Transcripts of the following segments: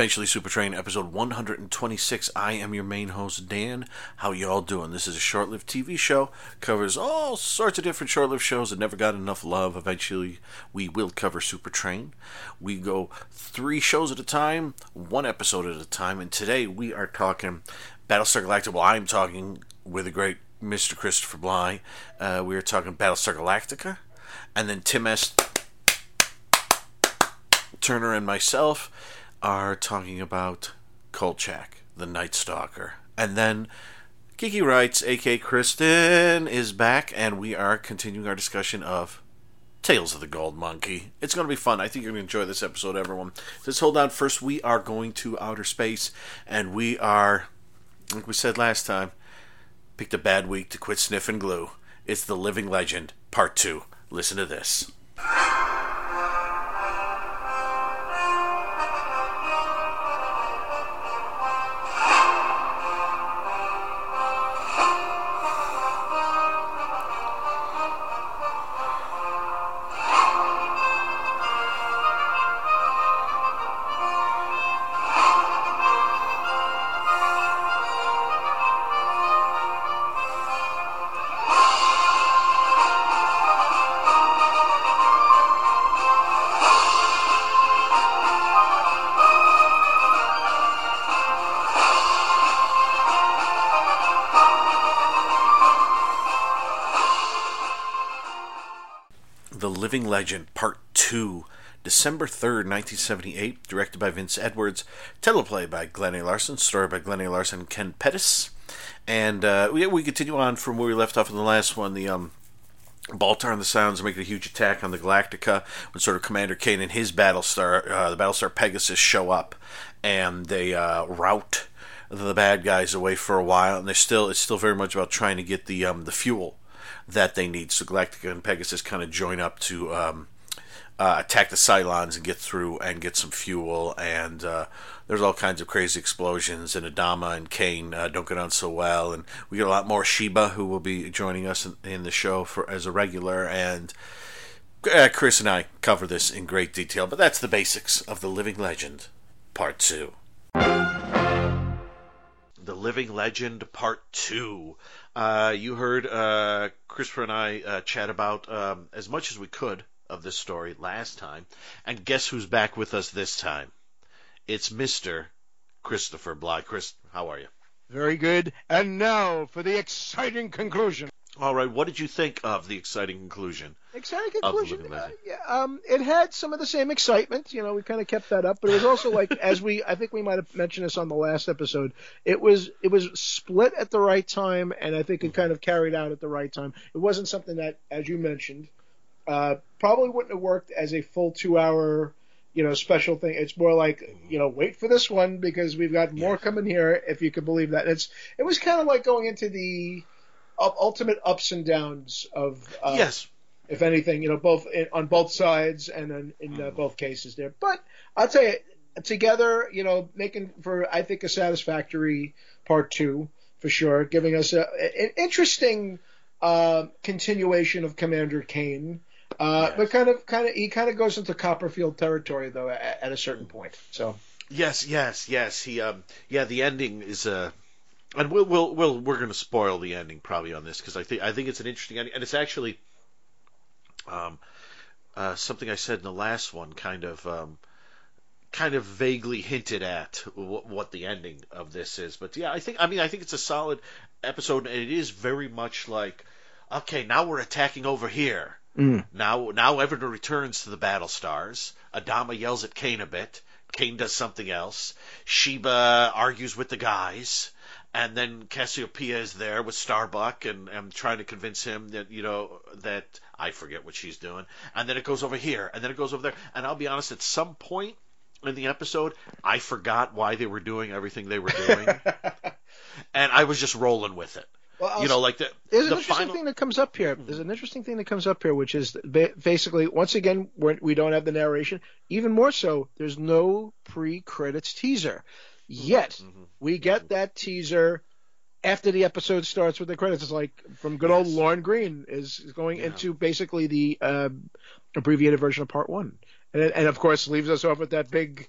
Eventually Super Train episode 126. I am your main host Dan. How y'all doing? This is a short-lived TV show. Covers all sorts of different short-lived shows that never got enough love. Eventually we will cover Super Train. We go 3 shows at a time, one episode at a time, and today we are talking Battlestar Galactica. Well, I'm talking with the great Mr. Christopher Bly. Uh, we are talking Battlestar Galactica. And then Tim S. Turner and myself are talking about Kolchak, the Night Stalker. And then Kiki Writes, aka Kristen, is back, and we are continuing our discussion of Tales of the Gold Monkey. It's going to be fun. I think you're going to enjoy this episode, everyone. Let's hold on. First, we are going to outer space, and we are, like we said last time, picked a bad week to quit sniffing glue. It's The Living Legend, Part 2. Listen to this. Living Legend, Part 2, December 3rd, 1978, directed by Vince Edwards, teleplay by Glenn A. Larson, story by Glenn A. Larson and Ken Pettus. And uh, we, we continue on from where we left off in the last one. The um, Baltar and the Cylons are making a huge attack on the Galactica when sort of Commander Cain and his Battlestar, uh, the Battlestar Pegasus, show up and they uh, rout the bad guys away for a while. And they're still it's still very much about trying to get the um, the fuel that they need. So Galactica and Pegasus kind of join up to um, uh, attack the Cylons and get through and get some fuel. And uh, there's all kinds of crazy explosions. And Adama and Cain uh, don't get on so well. And we get a lot more Sheba, who will be joining us in, in the show for as a regular. And uh, Chris and I cover this in great detail. But that's the basics of the Living Legend, Part Two. The Living Legend Part 2. Uh, you heard uh, Christopher and I uh, chat about um, as much as we could of this story last time. And guess who's back with us this time? It's Mr. Christopher Bly. Chris, how are you? Very good. And now for the exciting conclusion. All right, what did you think of the exciting conclusion? Exciting conclusion. Uh, yeah, um, it had some of the same excitement. You know, we kind of kept that up, but it was also like, as we, I think we might have mentioned this on the last episode. It was, it was split at the right time, and I think it kind of carried out at the right time. It wasn't something that, as you mentioned, uh, probably wouldn't have worked as a full two-hour, you know, special thing. It's more like, you know, wait for this one because we've got more coming here, if you can believe that. It's, it was kind of like going into the ultimate ups and downs of, uh, yes. if anything, you know, both in, on both sides and in, in uh, both cases there. But I'll tell you, together, you know, making for I think a satisfactory part two for sure, giving us a, an interesting uh, continuation of Commander Cain. Uh, Yes. But kind of, kind of, he kind of goes into Copperfield territory though at, at a certain point. So Yes, yes, yes. He, um, yeah, the ending is uh, and we'll, we'll, we'll we're going to spoil the ending probably on this because I think I think it's an interesting ending, and it's actually, um, uh, something I said in the last one, kind of, um, kind of vaguely hinted at what, what the ending of this is. But yeah, I think I mean I think it's a solid episode, and it is very much like, okay, now we're attacking over here. Now, now everyone returns to the battle stars. Adama yells at Cain a bit. Cain does something else. Sheba argues with the guys, and then Cassiopeia is there with Starbuck and, and trying to convince him that you know that I forget what she's doing. And then it goes over here, and then it goes over there. And I'll be honest, at some point in the episode, I forgot why they were doing everything they were doing, and I was just rolling with it. Well, I'll you know, like the There's an interesting final. thing that comes up here. Mm-hmm. There's an interesting thing that comes up here, which is basically, once again, we're, we don't have the narration. Even more so, there's no pre-credits teaser. Yet, Mm-hmm. we get that teaser after the episode starts with the credits. It's like from good old Yes. Lorne Greene is going Yeah. into basically the um abbreviated version of part one, and and of course leaves us off with that big,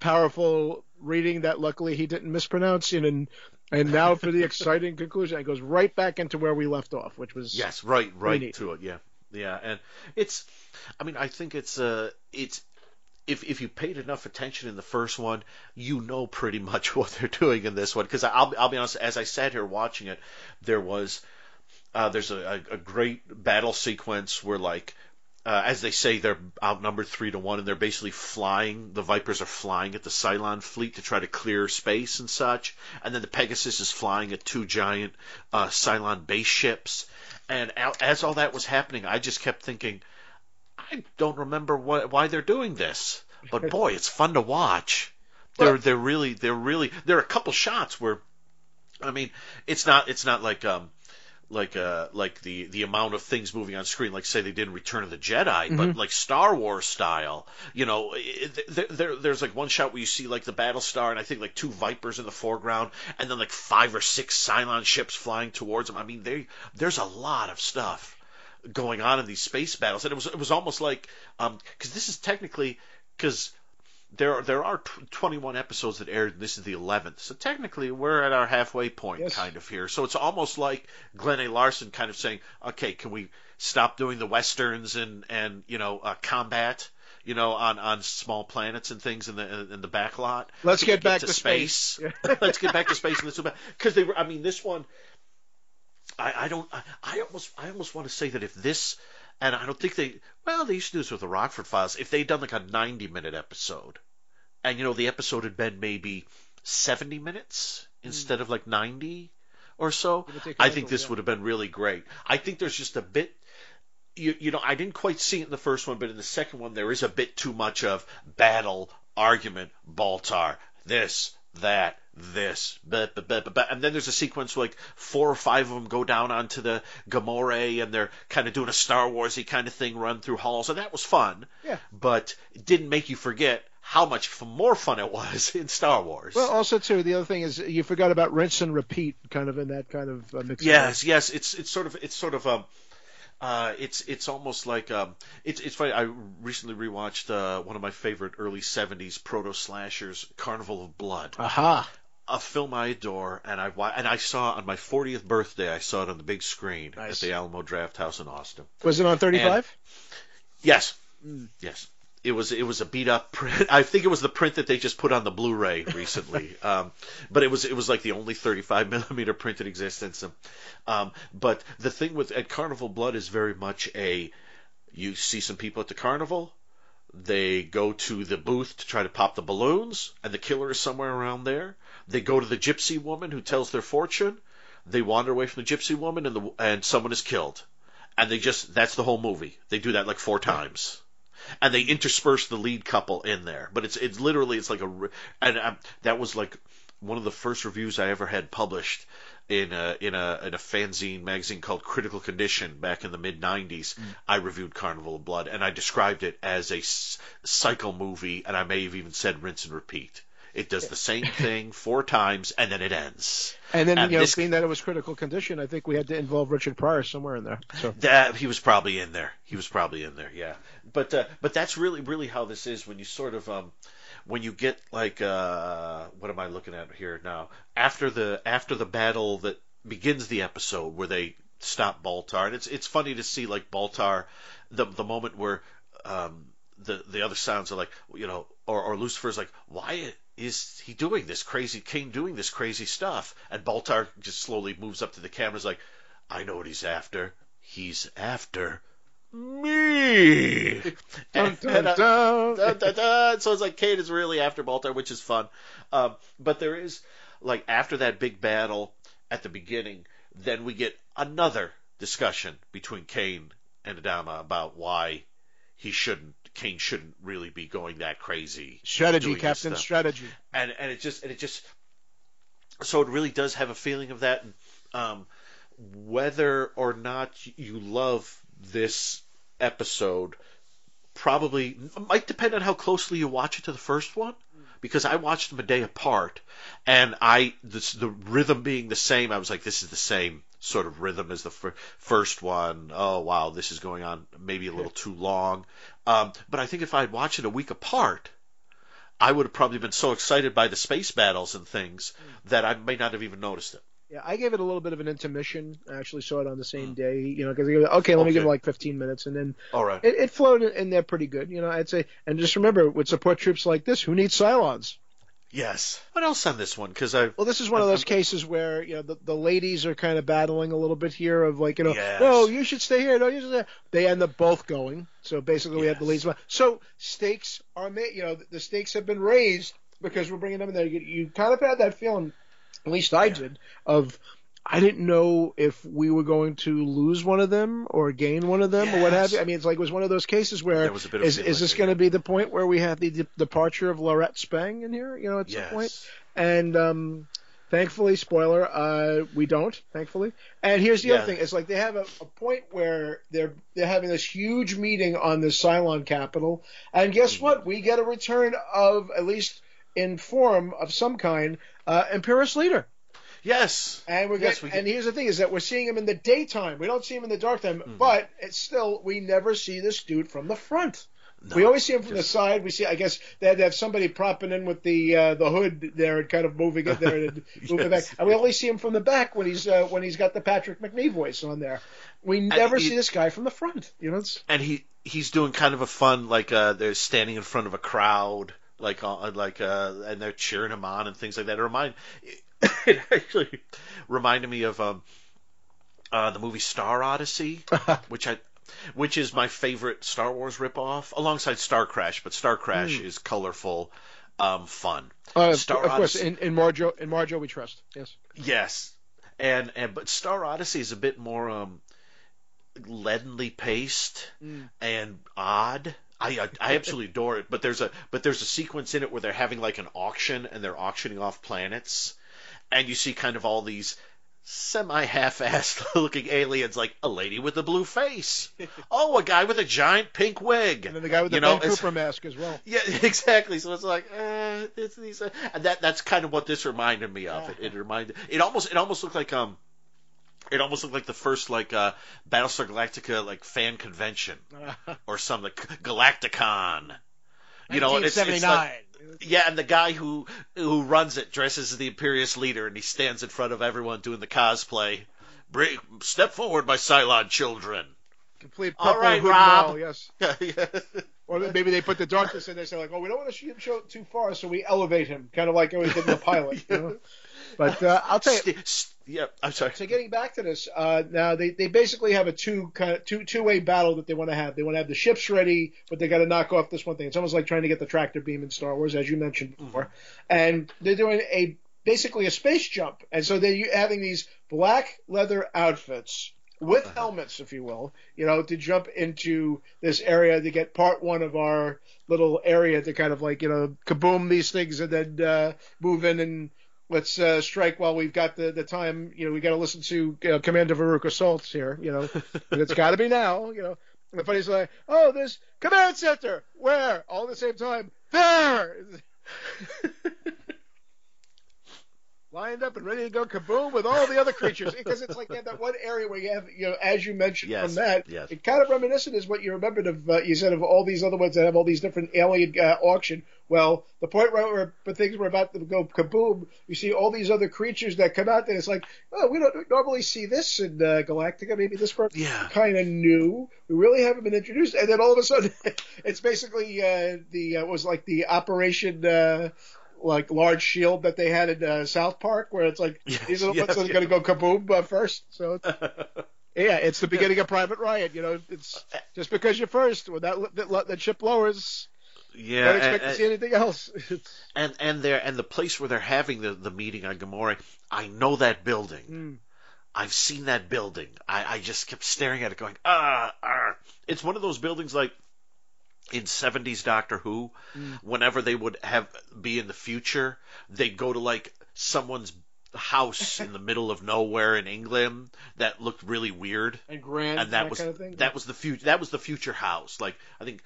powerful reading that luckily he didn't mispronounce. And and now for the exciting conclusion, it goes right back into where we left off, which was Yes, right, right to it. Yeah, yeah, and it's. I mean, I think it's uh, it's. If, if you paid enough attention in the first one, you know pretty much what they're doing in this one. Because I'll I'll be honest, as I sat here watching it, there was uh, there's a, a, great battle sequence where like uh, as they say they're outnumbered three to one and they're basically flying the vipers are flying at the cylon fleet to try to clear space and such and then the pegasus is flying at two giant uh, cylon base ships and as all that was happening i just kept thinking i don't remember wh- why they're doing this but boy it's fun to watch. They're they're really they're really there are a couple shots where i mean it's not it's not like um like uh like the the amount of things moving on screen. Like say they did in Return of the Jedi but like Star Wars style you know there, there there's like one shot where you see like the battle star and I think like two vipers in the foreground and then like five or six Cylon ships flying towards them. I mean they there's a lot of stuff going on in these space battles and it was it was almost like um cuz this is technically cuz there there are tw 21 episodes that aired, and this is the 11th. So technically, we're at our halfway point, Yes. kind of here. So it's almost like Glenn A. Larson kind of saying, "Okay, can we stop doing the westerns and and you know uh, combat, you know, on on small planets and things in the in the back lot? Let's get we back to space." Let's get back to space and this because they were. I mean, this one, I, I don't. I, I almost I almost want to say that if this. And I don't think they. Well, they used to do this with the Rockford Files. If they'd done like a 90 minute episode, and you know the episode had been maybe 70 minutes hmm. instead of like 90 or so, It would take a I think this yeah. would have been really great. I think there's just a bit. You, you know, I didn't quite see it in the first one, but in the second one, there is a bit too much of battle, argument, Baltar, this, that, this, blah, blah, blah, and then there's a sequence where like four or five of them go down onto the Gamoray, and they're kind of doing a Star Warsy kind of thing, run through halls, and that was fun. Yeah. But it didn't make you forget how much f- more fun it was in Star Wars. Well, also too, the other thing is you forgot about rinse and repeat, kind of in that kind of uh, mix. Yes, yes. It's it's sort of it's sort of um, uh, it's it's almost like um, it's it's funny. I recently rewatched uh, one of my favorite early '70s proto slashers, Carnival of Blood, Aha. a film I adore, and I and I saw on my 40th birthday. I saw it on the big screen Nice. at the Alamo Draft House in Austin. Was it on 35? Yes, Mm. yes. It was it was a beat up print. I think it was the print that they just put on the Blu-ray recently. um, but it was it was like the only 35 millimeter print in existence. Um, Um, but the thing with at Carnival Blood is very much a you see some people at the carnival. They go to the booth to try to pop the balloons, and the killer is somewhere around there. They go to the gypsy woman who tells their fortune. They wander away from the gypsy woman, and the and someone is killed. And they just that's the whole movie. They do that like four times and they intersperse the lead couple in there. But it's it's literally it's like a and um, that was like one of the first reviews I ever had published in a in a in a fanzine magazine called Critical Condition back in the mid '90s. I reviewed Carnival of Blood and I described it as a s- cycle movie, and I may have even said rinse and repeat. It does the same thing four times and then it ends. And then, And you know, this- being that it was critical condition, I think we had to involve Richard Pryor somewhere in there. So That he was probably in there. He was probably in there. Yeah. But uh, but that's really really how this is when you sort of um when you get like uh what am I looking at here now? After the after the battle that begins the episode where they stop Baltar and it's it's funny to see like Baltar the the moment where um the the other Cylons are like you know or or Lucifer's like why is he doing this crazy Cain doing this crazy stuff? And Baltar just slowly moves up to the cameras like I know what he's after. He's after me dun, dun, And, uh, dun. dun, dun, dun. So it's like Kate is really after Baltar, which is fun. Um, but there is like after that big battle at the beginning, then we get another discussion between Cain and Adama about why he shouldn't Cain shouldn't really be going that crazy. strategy, Captain, strategy. And and it just and it just so it really does have a feeling of that. Um, whether or not you love this episode probably might depend on how closely you watch it to the first one because I watched them a day apart and I this, the rhythm being the same I was like this is the same sort of rhythm as the fir- first one. Oh wow this is going on maybe a little too long. Um, but I think if I'd watched it a week apart I would have probably been so excited by the space battles and things that I may not have even noticed it Yeah, I gave it a little bit of an intermission. I actually saw it on the same hmm. day, you know, because okay, let me Okay. give it like 15 minutes, and then all right it, it flowed in there pretty good, you know. I'd say, and just remember, with support troops like this, who needs Cylons? yes what else on this one because I Well, this is one of I'm- those cases where you know the, the ladies are kind of battling a little bit here of like you know Yes. no you should stay here no you should stay. they end up both going so basically we have the Yes. leads so stakes are made you know the stakes have been raised because we're bringing them in there you, you kind of had that feeling at least I Yeah. did of I didn't know if we were going to lose one of them or gain one of them or what have you. I mean, it's like it was one of those cases where There was a bit of is, is this going to be the point where we have the de- departure of Laurette Spang in here? You know, at some point. yes And um, thankfully, spoiler, uh, we don't. Thankfully. And here's the Yeah. other thing: it's like they have a, a point where they're they're having this huge meeting on the Cylon capital, and guess Mm-hmm. what? We get a return of at least in form of some kind, uh, Imperious leader. yes And we're Yes, get, we get- and here's the thing: is that we're seeing him in the daytime. We don't see him in the dark time, Mm-hmm. but it's still we never see this dude from the front. No, we always see him from the side. We see, I guess, they had to have somebody propping in with the uh, the hood there and kind of moving it there and moving Yes. it back. And we only see him from the back when he's uh, when he's got the Patrick Macnee voice on there. We never he- see this guy from the front. You know, it's, and he he's doing kind of a fun like uh they're standing in front of a crowd like uh, like uh and they're cheering him on and things like that it remind it actually reminded me of um uh the movie Star Odyssey which I which is my favorite Star Wars ripoff alongside Star Crash but Star Crash is colorful um fun uh, Star of course, in, in Marjoe in Marjoe we trust. Yes. Yes, and and but Star Odyssey is a bit more um leadenly paced Mm. and odd. I, I I absolutely adore it, but there's a but there's a sequence in it where they're having like an auction and they're auctioning off planets, and you see kind of all these semi half-assed looking aliens like a lady with a blue face, oh a guy with a giant pink wig, And then the guy with the you know, Ben Cooper mask as well. yeah, exactly. So it's like, uh, it's these, uh, and that that's kind of what this reminded me of. It, it reminded, it almost, it almost looked like um, it almost looked like the first like uh, Battlestar Galactica like fan convention or something, like Galacticon. You know, it's, it's like, yeah, and the guy who who runs it dresses as the Imperious leader, and he stands in front of everyone doing the cosplay. Bring, step forward, my Cylon children. Complete All right, Rob. mall, yes. yeah, Or maybe they put the darkness in there, so like, oh, we don't want to see him show too far, so we elevate him, kind of like we did in the pilot. You know? But uh, I'll tell you, st- yeah, I'm sorry. so getting back to this, uh, now they, they basically have a two kind of two two way battle that they want to have. They want to have the ships ready, but they got to knock off this one thing. It's almost like trying to get the tractor beam in Star Wars, as you mentioned before. And they're doing a basically a space jump, and so they're having these black leather outfits with helmets, if you will, you know, to jump into this area to get part one of our little area to kind of like you know kaboom these things and then uh, move in and let's uh, strike while we've got the, the time. You know, we got to listen to uh, Commander Veruca Saltz here. You know, it's got to be now. You know, and the funny's like, oh, this command center. Where? All at the same time. There. Lined up and ready to go kaboom with all the other creatures. Because it's like yeah, that one area where you have you know as you mentioned Yes, from that yes. it kind of reminiscent is what you remembered of uh, you said of all these other ones that have all these different alien uh, auction. Well the point where, where where things were about to go kaboom you see all these other creatures that come out and it's like oh we don't normally see this in uh, Galactica. Maybe this part Yeah. kind of new. We really haven't been introduced. And then all of a sudden it's basically uh, the uh, was like the operation uh, like large shield that they had in uh, South Park, where it's like Yes, these are the yes, ones that are going to go kaboom uh, first. So it's, yeah, it's the beginning of Private Ryan. You know, it's just because you're first when that that, that ship lowers, Yeah, don't expect and, to see anything else. And and there and the place where they're having the, the meeting on Gamoray, I know that building. Mm. I've seen that building. I, I just kept staring at it, going, ah, ah. It's one of those buildings like in '70s Doctor Who. Mm. Whenever they would have be in the future, they'd go to like someone's house in the middle of nowhere in England that looked really weird. and grand and that, that was kind of thing. that was the future. That was the future house. Like I think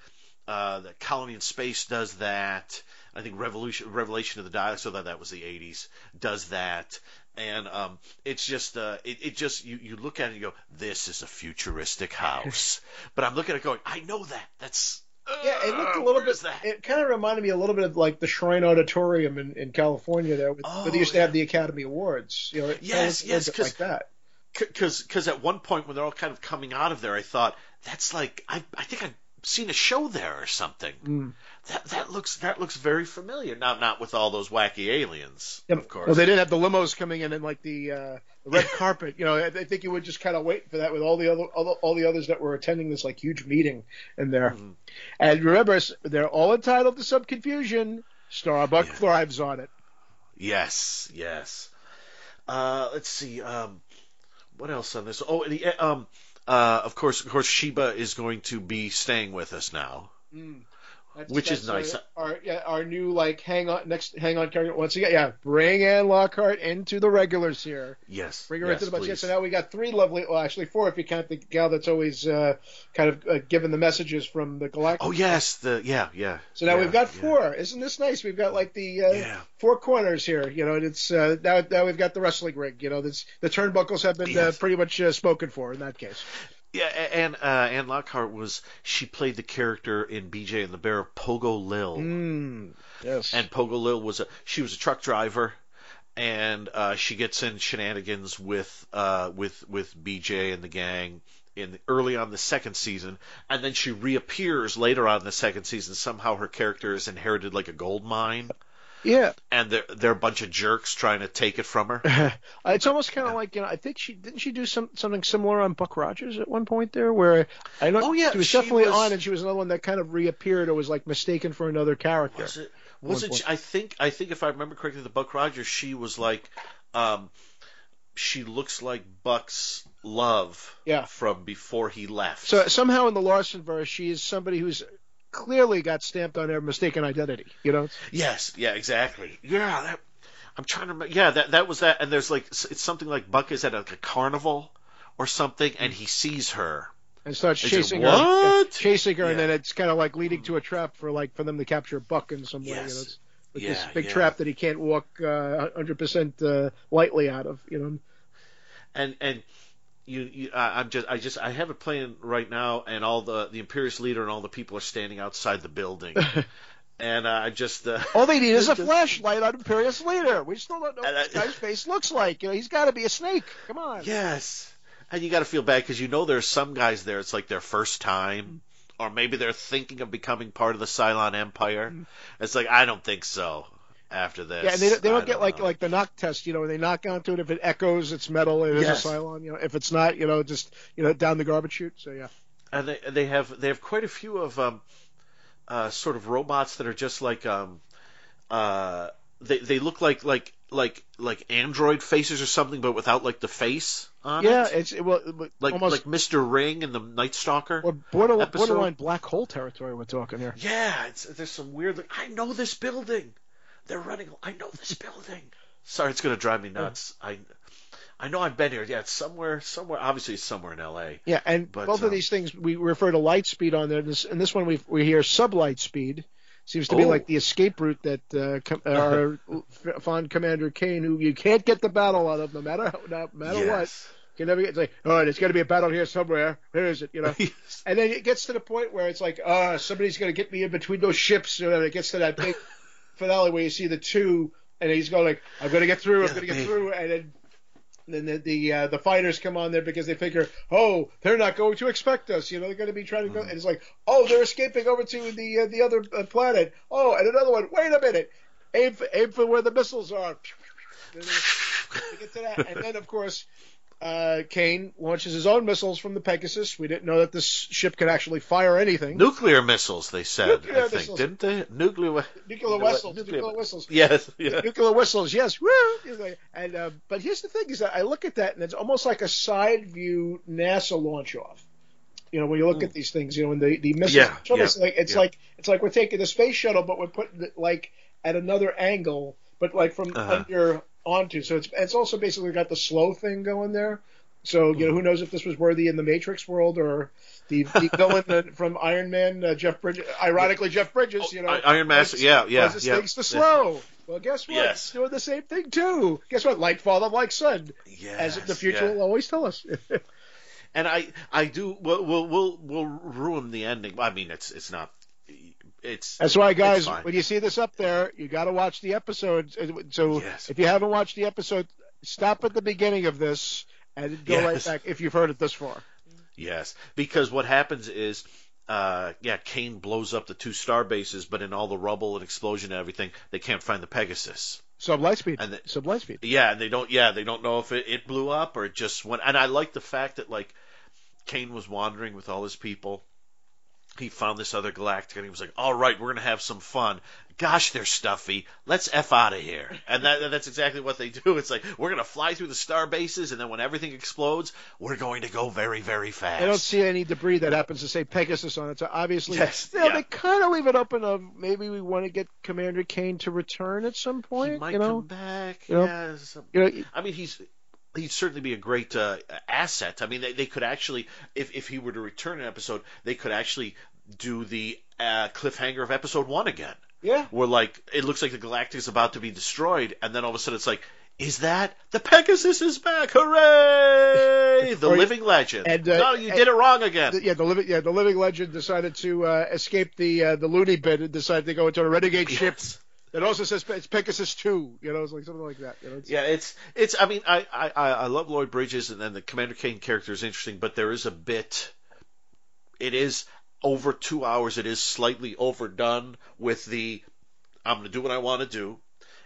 uh, the Colony in Space does that. I think Revolution, Revelation of the Daleks, so that that was the '80s, does that. And um, it's just, uh, it, it just, you, you look at it and you go, this is a futuristic house. but I'm looking at it going, I know that. That's, Yeah, it looked a uh, little where bit. that? It kind of reminded me a little bit of like the Shrine Auditorium in, in California there, with, Oh, where they used to have the Academy Awards. You know, Yes, yes, bit 'cause- like that. because because at one point when they're all kind of coming out of there, I thought that's like I I think I've seen a show there or something. Mm. That that looks that looks very familiar. Now not with all those wacky aliens, of course. Well, they didn't have the limos coming in and like the, uh, the red carpet. You know, I I think you would just kind of wait for that with all the other all the, all the others that were attending this like huge meeting in there. Mhm. And remember, they're all entitled to some confusion. Starbuck Yeah. thrives on it. Yes, yes. Uh, let's see. Um, what else on this? Oh, the, um, uh, of course, of course, Sheba is going to be staying with us now. That's, Which is nice. Our, our, yeah, our new like hang on next hang on character once again. Yeah, bring Anne Lockhart into the regulars here. Yes, Bring her yes, into the bunch. Yeah, so now we got three lovely. Well, actually four if you count the gal that's always uh, kind of uh, giving the messages from the Galactic. Oh yes, the yeah, yeah. So now yeah, we've got yeah. four. Isn't this nice? We've got like the uh, Yeah. four corners here. You know, and it's uh, now now we've got the wrestling ring. You know, this, the turnbuckles have been uh, Yes. pretty much uh, spoken for in that case. Yeah, and uh, Anne Lockhart was she played the character in BJ and the Bear of Pogo Lil, Mm, yes. and Pogo Lil was a she was a truck driver, and uh, she gets in shenanigans with uh, with with BJ and the gang in early on the second season, and then she reappears later on in the second season. Somehow her character is inherited like a gold mine, yeah. and they're they're a bunch of jerks trying to take it from her. It's almost kind of like you know. I think she didn't she do some something similar on Buck Rogers at one point there, where I know Oh, yeah, she was she definitely was- on, and she was another one that kind of reappeared or was like mistaken for another character. Was it? Was it? I think. I think if I remember correctly, the Buck Rogers. She was like, um, she looks like Buck's love. Yeah. From before he left. So somehow in the Larson verse, she is somebody who's clearly got stamped on their mistaken identity. You know, yes. Yeah. Exactly. Yeah. That, I'm trying to. remember. Yeah. That that was that. And there's like it's something like Buck is at like a carnival or something, and he sees her. and starts chasing her, what? yeah, chasing her, and then it's kind of like leading to a trap for like for them to capture Buck in some way. You know, Yes. it's with this big yeah. trap that he can't walk uh, 100% uh, lightly out of. You know. and and you, you I, I'm just I just I have it playing right now, and all the the Imperious leader and all the people are standing outside the building, and uh, I just uh, All they need is a flashlight on Imperious Leader. We still don't know what this guy's face looks like. You know, he's got to be a snake. Come on. yes, and you got to feel bad because you know there's some guys there. It's like their first time. Or maybe they're thinking of becoming part of the Cylon Empire. It's like I don't think so. After this. Yeah, and they, they I don't get like know. like the knock test. You know, when they knock onto it, if it echoes, it's metal. It is Yes. a Cylon. You know, if it's not, you know, just you know, down the garbage chute. So yeah. and they they have they have quite a few of um uh sort of robots that are just like um uh they they look like like like like android faces or something but without like the face on Yeah, it Yeah, it's it, well, like almost like Mr. Ring and the Night Stalker or borderline, borderline black hole territory. We're talking here. yeah it's there's some weird I know this building they're running I know this building sorry it's gonna drive me nuts I I know I've been here yeah it's somewhere somewhere obviously it's somewhere in L.A. Yeah, and But, both of um, these things we refer to light speed on there. And This, and this one we we hear sublight speed. Seems to be Oh. like the escape route that uh, com- our f- fond Commander Cain, who you can't get the battle out of, no matter how, no matter what. yes Can never get it's like, oh, there's got to be a battle here somewhere. Where is it? You know. Yes. And then it gets to the point where it's like, uh, somebody's going to get me in between those ships. You know, and it gets to that big finale where you see the two, and he's going like, I'm going to get through, I'm going to get through, and then. Then the the, uh, the fighters come on there because they figure, oh, they're not going to expect us. You know, they're going to be trying to go. And it's like, oh, they're escaping over to the uh, the other uh, planet. Oh, and another one. Wait a minute, aim for, aim for where the missiles are. They get to that, and then of course, uh, Cain launches his own missiles from the Pegasus. We didn't know that this ship could actually fire anything. Nuclear missiles, they said. Nuclear I think, missiles. didn't they? Nuclear. Nuclear whistles. nuclear- Nuclear whistles. Yes. Yeah. Nuclear whistles, yes, woo! You know, And uh, but here's the thing: is that I look at that and it's almost like a side view NASA launch off. You know, when you look at these things, you know, when the the missiles, Yeah, so it's like it's yeah. like it's like we're taking the space shuttle, but we're putting it like at another angle, but like from Uh-huh. under onto. So it's it's also basically got the slow thing going there. So you know who knows if this was worthy in the Matrix world or the, the villain from Iron Man, uh, Jeff Bridges. Ironically, Jeff Bridges. You know, I- Iron Man. yeah, yeah, yeah. things to slow. Well, guess what? Yes. It's doing the same thing too. Guess what? Like father, like son. Yes, As the future yeah. will always tell us. And I, I do. We'll, we'll, we'll, we'll ruin the ending. I mean, it's, it's not. It's. That's why, guys, when you see this up there, you got to watch the episode. So Yes. if you haven't watched the episode, stop at the beginning of this and go right back if you've heard it this far. Yes, because what happens is, uh, yeah, Cain blows up the two star bases, but in all the rubble and explosion and everything, they can't find the Pegasus. Sub light speed. And the- Sub light speed. Yeah, and they don't. Yeah, they don't know if it, it blew up or it just went. And I like the fact that like Cain was wandering with all his people. He found this other galactic and he was like, "All right, we're gonna have some fun." Gosh, they're stuffy. Let's f out of here. And that, that's exactly what they do. It's like we're gonna fly through the star bases, and then when everything explodes, we're going to go very, very fast. I don't see any debris that happens to say Pegasus on it. So obviously, Yes, you know, yeah. they kind of leave it open of maybe we want to get Commander Cain to return at some point. he might you know, come back. You know? yeah, some- you know, I mean, he's he'd certainly be a great uh, asset. I mean, they, they could actually, if if he were to return an episode, they could actually do the uh, cliffhanger of episode one again, yeah. where like it looks like the Galactic is about to be destroyed, and then all of a sudden it's like. Is that the Pegasus is back? Hooray! The Or- living legend. and, uh, no, you and- did it wrong again. The- yeah, the living yeah the living legend decided to uh, escape the uh, the loony bin and decided to go into a renegade ship That also says it's Pegasus two. You know, it's like something like that. You know, it's, Yeah, it's it's. I mean, I I I I love Lloyd Bridges, and then the Commander Cain character is interesting, but there is a bit. It is over two hours. It is slightly overdone with the. I'm going to do what I want to do.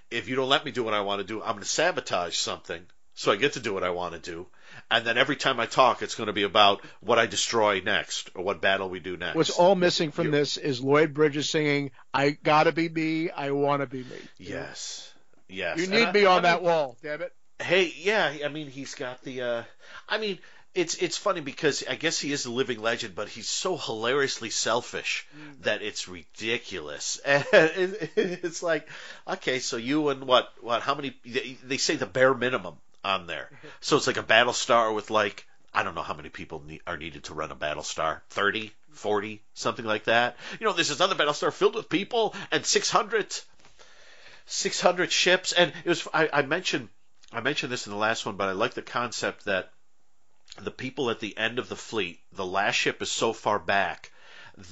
If you don't let me do what I want to do, I'm going to sabotage something so I get to do what I want to do. And then every time I talk, it's going to be about what I destroy next or what battle we do next. What's all missing from You're- this is Lloyd Bridges singing, "I gotta be me, I wanna be me." Yes. Yes. You And need I- me on I mean, that wall, damn it. Hey, yeah, I mean he's got the uh I mean it's it's funny because I guess he is a living legend, but he's so hilariously selfish that it's ridiculous. And it, it's like, okay, so you and what what how many they say the bare minimum on there. So it's like a battle star with like I don't know how many people need, are needed to run a battle star. 30, 40, something like that. You know, there's this other battle star filled with people and 600 600 ships and it was I, I mentioned I mentioned this in the last one, but I like the concept that the people at the end of the fleet, the last ship is so far back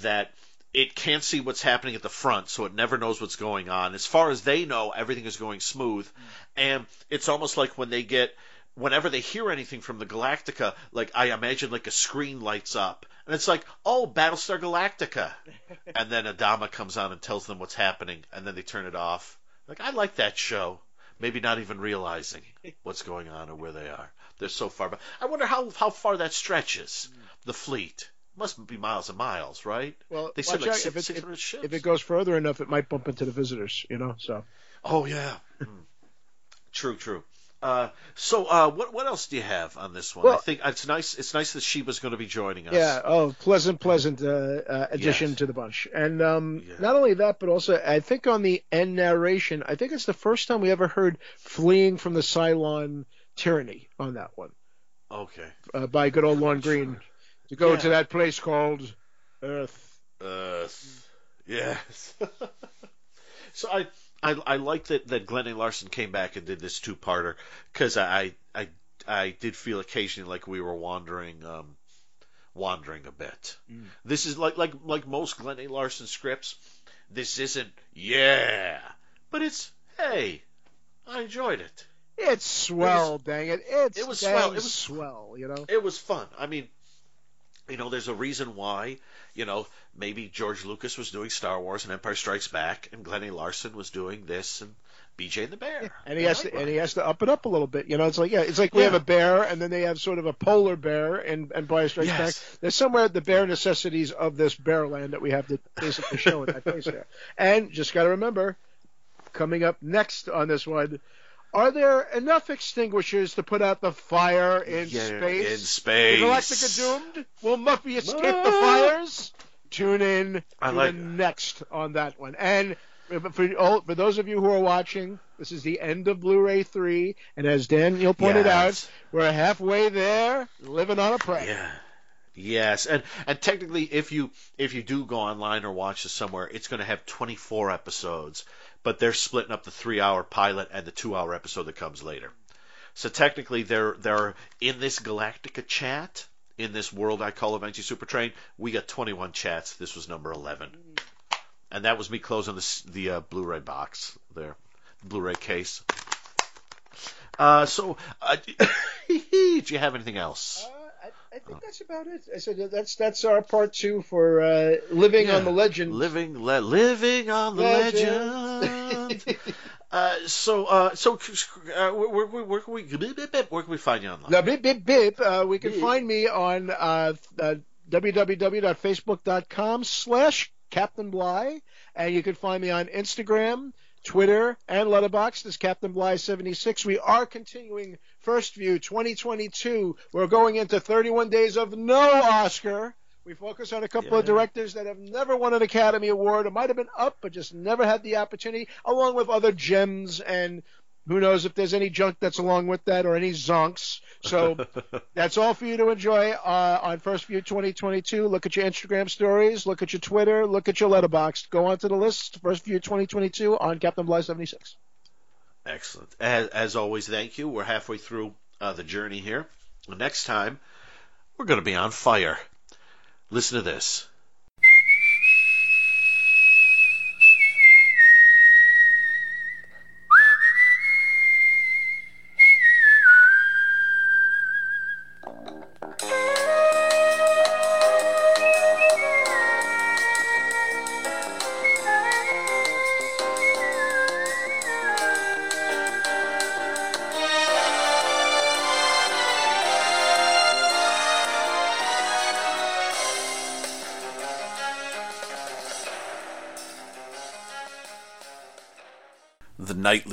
that it can't see what's happening at the front, so it never knows what's going on. As far as they know, everything is going smooth, mm. and it's almost like when they get whenever they hear anything from the Galactica, like I imagine like a screen lights up, and it's like, oh, Battlestar Galactica, and then Adama comes on and tells them what's happening, and then they turn it off. Like I like that show maybe not even realizing what's going on or where they are. They're so far but I wonder how how far that stretches. Mm. The fleet must be miles and miles, right? Well, They said like out, if, it, 600 if, ships. if it goes further enough, it might bump into the visitors. You know, so oh yeah, Hmm. true, true. Uh, so uh, what what else do you have on this one? I think it's nice. It's nice that Sheba's going to be joining us. yeah. Oh, pleasant, pleasant uh, uh, addition Yes. to the bunch. And um, Yeah. not only that, but also I think on the end narration, I think it's the first time we ever heard "Fleeing from the Cylon Tyranny" on that one Okay. uh, by good old Lorne Greene to go Yeah. to that place called Earth. Earth. yes. so I, I I like that that Glenn A. Larson came back and did this two parter because I I I did feel occasionally like we were wandering um wandering a bit. This is like like like most Glenn A. Larson scripts. This isn't yeah, but it's hey, I enjoyed it. It's swell, dang it! It's it was dang swell, it was- swell. You know. it was fun. I mean, you know, there's a reason why, you know, maybe George Lucas was doing Star Wars and Empire Strikes Back, and Glenn A. Larson was doing this and BJ and the Bear. And he has to, and he has to up it up a little bit. You know, it's like yeah, it's like we have a bear, and then they have sort of a polar bear, and and Empire Strikes Yes. Back. There's somewhere the bear necessities of this bear land that we have to basically show in that place there. And just got to remember, coming up next on this one, are there enough extinguishers to put out the fire in Yeah, space? In space. Galactica doomed? Will Muffy escape the ah. fires? Tune in I like the next on that one. And for, for, for those of you who are watching, this is the end of Blu-ray three, and as Daniel pointed Yes. out, we're halfway there, living on a prayer. Yeah. Yes, and and technically, if you if you do go online or watch this somewhere, it's going to have 24 episodes, but they're splitting up the three-hour pilot and the two-hour episode that comes later. So technically, they're they're in this Galactica chat in this world I call Avenging Super Train. We got 21 chats. This was number 11, and that was me closing the the uh, Blu-ray box there, the Blu-ray case. Uh, so, uh, you have anything else? I, think that's about it. I said that's that's our part two for uh, living Yeah. on the legend. Living, le- living on the legend. uh, so, uh, so, uh, where, where, where can we, where can we find you online? Now, bip, bip, bip. Uh, we can find me on uh, uh, www.facebook.com slash Captain Bly, and you can find me on Instagram, Twitter, and Letterboxd as Captain Bly 76. We are continuing First View 2022. We're going into 31 days of no Oscar. We focus on a couple of directors that have never won an Academy Award, or might have been up, but just never had the opportunity, along with other gems and who knows if there's any junk that's along with that or any zonks. So that's all for you to enjoy uh, on First View 2022. Look at your Instagram stories, look at your Twitter, look at your letterbox. Go onto the list, First View 2022 on Captain Bly 76. Excellent. As, as always, thank you. We're halfway through uh, the journey here. Next time, we're going to be on fire. Listen to this.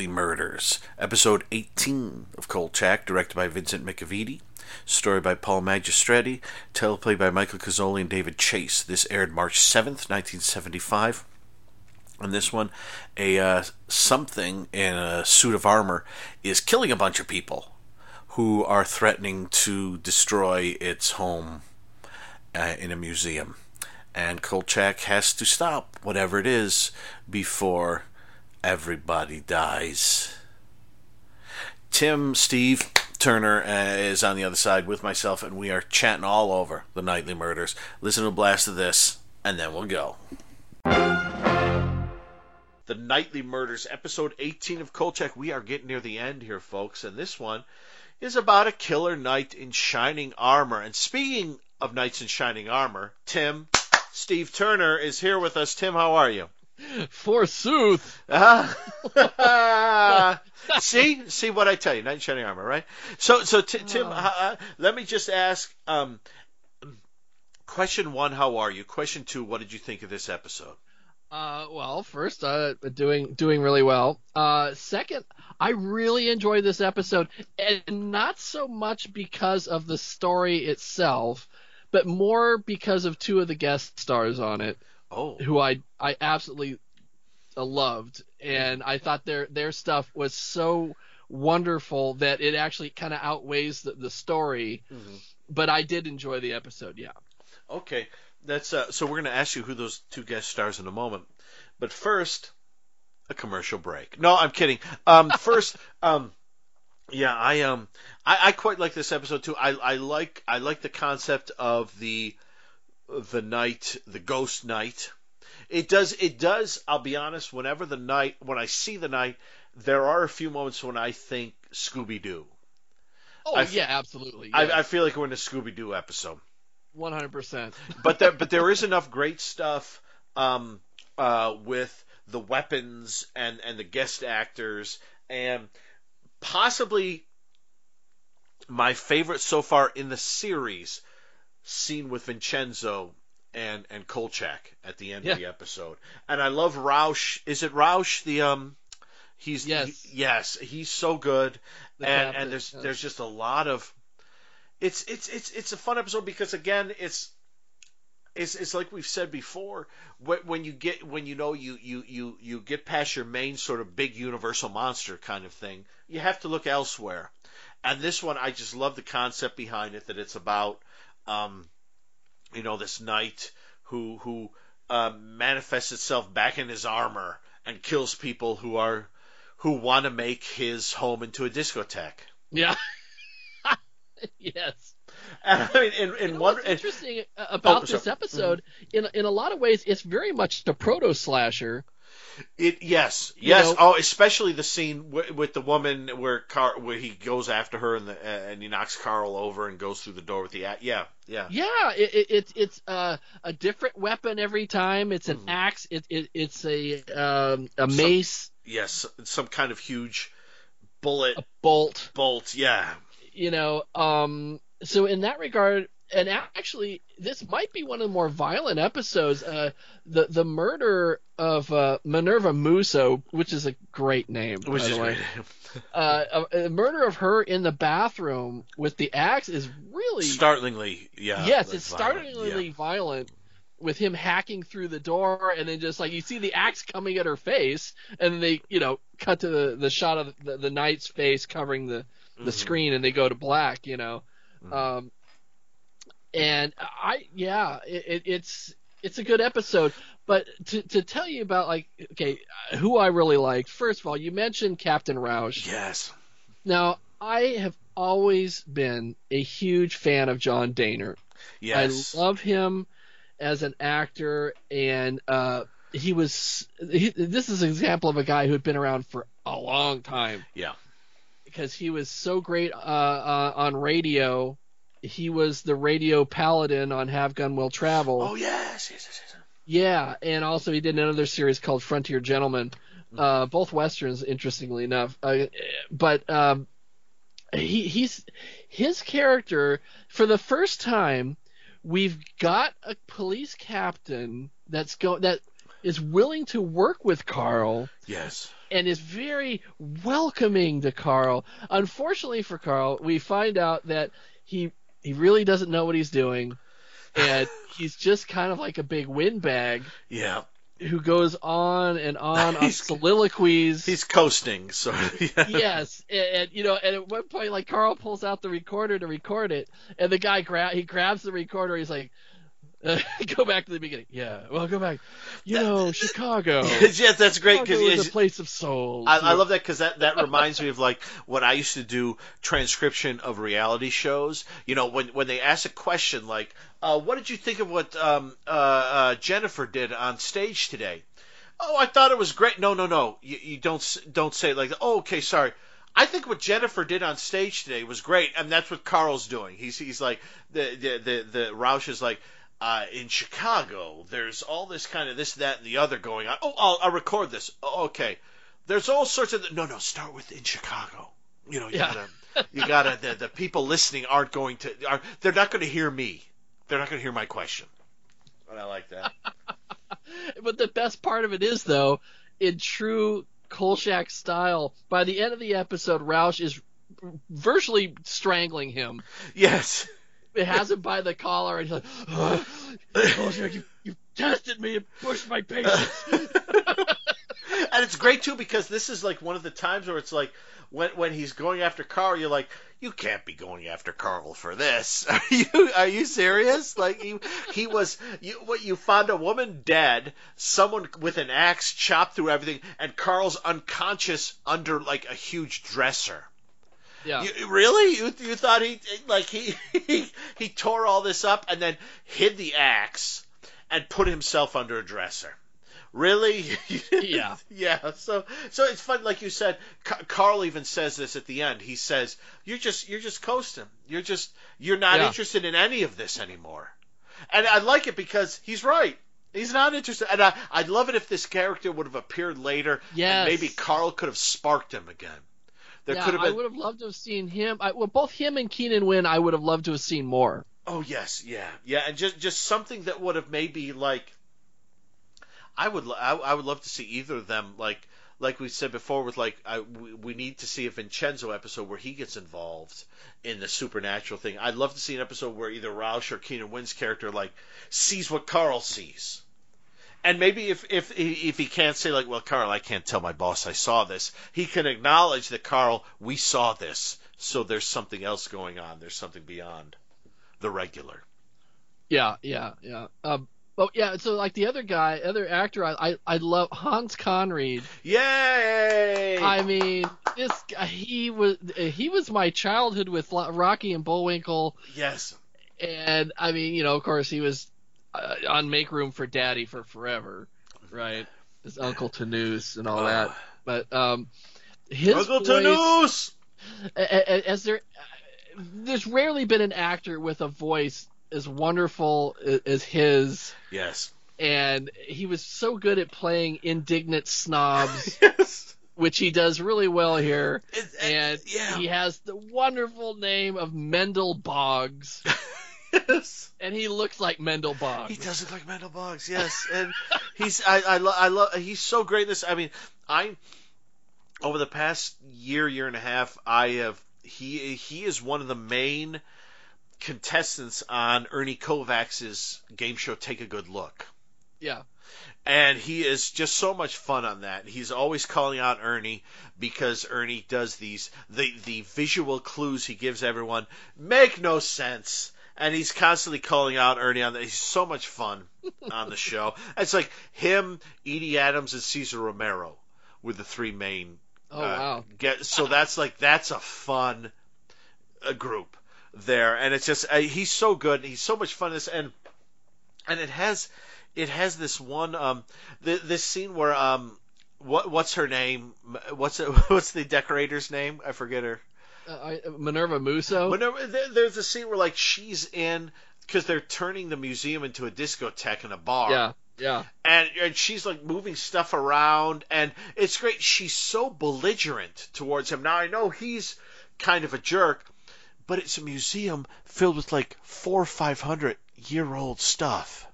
Knightly Murders, episode 18 of Kolchak, directed by Vincent McEveety, story by Paul Magistretti, teleplay by Michael Kozoll and David Chase. This aired March 7th, 1975. On this one, a uh, something in a suit of armor is killing a bunch of people who are threatening to destroy its home uh, in a museum. And Kolchak has to stop whatever it is before everybody dies. Tim, Steve, Turner uh, is on the other side with myself, and we are chatting all over the knightly murders. Listen to a blast of this, and then we'll go. The Knightly Murders, episode 18 of Kolchak. We are getting near the end here, folks, and this one is about a killer knight in shining armor. And speaking of knights in shining armor, Tim, Steve Turner is here with us. Tim, how are you? Forsooth. Ah. see, see what I tell you, knight in shining armor, right? So, so t- Tim, Oh. uh, let me just ask. Um, question one: How are you? Question two: What did you think of this episode? Uh, well, first, uh, doing doing really well. Uh, second, I really enjoyed this episode, and not so much because of the story itself, but more because of two of the guest stars on it, Oh, who I I absolutely uh, loved, and I thought their their stuff was so wonderful that it actually kind of outweighs the, the story. Mhm. But I did enjoy the episode, yeah. okay. That's uh, so. We're going to ask you who those two guest stars in a moment, but first, a commercial break. No, I'm kidding. Um, first, um, yeah, I um, I, I quite like this episode too. I, I like I like the concept of the the knight, the ghost knight. It does it does. I'll be honest. Whenever the knight, when I see the knight, there are a few moments when I think Scooby Doo. Oh I yeah, absolutely. I, I feel like we're in a Scooby Doo episode. One hundred percent. but there but there is enough great stuff um, uh, with the weapons and and the guest actors and possibly my favorite so far in the series scene with Vincenzo and and Kolchak at the end of the episode. And I love Roush is it Roush the um he's Yes. he- yes. he's so good. The and captain, and there's there's just a lot of it's it's it's it's a fun episode because again it's it's, it's like we've said before when, when you get when you know you, you you you get past your main sort of big universal monster kind of thing you have to look elsewhere. And this one i just love the concept behind it that it's about um you know this knight who who uh, manifests itself back in his armor and kills people who are who want to make his home into a discotheque Yeah. yes. and I mean, in, in And one, what's interesting uh, about Oh, this sorry. episode, in in a lot of ways, it's very much a proto slasher. It yes, You yes. know- oh, especially the scene w- with the woman where Car where he goes after her and the, uh, and he knocks Carl over and goes through the door with the a- yeah yeah Yeah, it, it, it's it's uh, a different weapon every time. It's an Mhm. axe. It, it it's a um, a mace, yes some kind of huge bullet a bolt. bolt yeah You know, um, so in that regard, and actually, this might be one of the more violent episodes. Uh, the the murder of uh, Minerva Musso, which is a great name, which by is the way. great. uh, a, a murder of her in the bathroom with the axe is really startlingly yeah yes, it's violent, startlingly yeah. violent with him hacking through the door and then just like you see the axe coming at her face and they you know cut to the, the shot of the, the knight's face covering the the Mhm. screen and they go to black you know Mhm. um and i yeah it, it, it's it's a good episode. But to to tell you about like okay who i really liked first of all you mentioned captain roush. Yes. Now i have always been a huge fan of John Dehner. Yes. I love him as an actor, and uh, he was. He, this is an example of a guy who had been around for a long time. Yeah. Because he was so great uh, uh, on radio. He was the radio paladin on Have Gun Will Travel. oh yes yes yes, yes. Yeah, and also he did another series called Frontier Gentlemen, uh, both westerns, interestingly enough. Uh, but um, he he's his character for the first time. We've got a police captain that's go that is willing to work with Carl yes and is very welcoming to Carl. Unfortunately for Carl, we find out that he he really doesn't know what he's doing, and he's just kind of like a big windbag yeah who goes on and on on soliloquies. he's coasting so yeah. yes, and, and you know, and at one point, like Carl pulls out the recorder to record it, and the guy grab he grabs the recorder. He's like, uh, "Go back to the beginning." Yeah, well, go back. You know, Chicago. yes that's great because is a place of souls. I, I love that because that, that reminds me of like when I used to do transcription of reality shows. You know, when when they ask a question like, uh, "What did you think of what um, uh, uh, Jennifer did on stage today?" Oh, I thought it was great. No, no, no. You, you don't don't say it like, that. "Oh, okay, sorry." I think what Jennifer did on stage today was great, and that's what Carl's doing. He's he's like the the the, the Roush is like. Uh, in Chicago, there's all this kind of this, that, and the other going on. Oh, I'll, I'll record this. Oh, okay there's all sorts of no no start with in chicago you know you Yeah. gotta you gotta the, the people listening aren't going to are they're not going to hear me they're not going to hear my question and i like that But the best part of it is, though, in true Kolchak style, by the end of the episode, Roush is virtually strangling him. yes It has him by the collar, and he's like, "Oh, you, you tested me and pushed my patience. and it's great too because this is like one of the times where it's like when when he's going after Carl, you're like, you can't be going after Carl for this. Are you are you serious? Like he he was you what you found a woman dead, someone with an axe chopped through everything, and Carl's unconscious under like a huge dresser. Yeah. You, really? You you thought he like he, he he tore all this up and then hid the axe and put himself under a dresser? Really? Yeah. yeah. So so it's fun, like you said. Ca- Carl even says this at the end. He says, "You're just you're just coasting. You're just you're not Yeah. interested in any of this anymore." And I like it because he's right. He's not interested. And I, I'd love it if this character would have appeared later. Yes. And maybe Carl could have sparked him again. There yeah, could have I would have loved to have seen him. I, well, both him and Keenan Wynn, I would have loved to have seen more. Oh yes, yeah, yeah, and just just something that would have maybe like. I would I, I would love to see either of them like like we said before, with like I, we, we need to see a Vincenzo episode where he gets involved in the supernatural thing. I'd love to see an episode where either Roush or Keenan Wynn's character like sees what Carl sees. And maybe if if if he can't say like, well, Carl, I can't tell my boss I saw this, he can acknowledge that Carl, we saw this, so there's something else going on. There's something beyond the regular. Yeah, yeah, yeah. Um, but yeah, so like the other guy, other actor, I I, I love Hans Conried. Yay! I mean, this guy, he was he was my childhood with Rocky and Bullwinkle, yes. and I mean, you know, of course, he was uh, on Make Room for Daddy for forever, right? His Uncle Tonoose and all that. Ah. But um, his Uncle voice, Tonoose! as there, there's rarely been an actor with a voice as wonderful as his. Yes. and he was so good at playing indignant snobs, Yes. which he does really well here. It- it- And yeah. he has the wonderful name of Mendel Boggs, yes. and he looks like Mendel Boggs. He does look like Mendel Boggs, yes, and he's I I, lo- I love he's so great. in This I mean I over the past year year and a half I have he he is one of the main contestants on Ernie Kovacs's game show Take a Good Look. Yeah, And he is just so much fun on that. He's always calling out Ernie because Ernie does these the the visual clues he gives everyone make no sense. And he's constantly calling out Ernie on that. He's so much fun on the show. It's like him, Edie Adams, and Cesar Romero were the three main. Oh, uh, wow. Get so that's like that's a fun uh, group there, and it's just uh, he's so good. He's so much fun. This and and it has it has this one um th- this scene where um what what's her name what's it, what's the decorator's name I forget her uh, Minerva Musso. whenever there, there's a scene where like she's in because they're turning the museum into a discotheque and a bar. Yeah, yeah, and and she's like moving stuff around and it's great. She's so belligerent towards him. Now I know he's kind of a jerk but it's a museum filled with like four or five hundred year old stuff.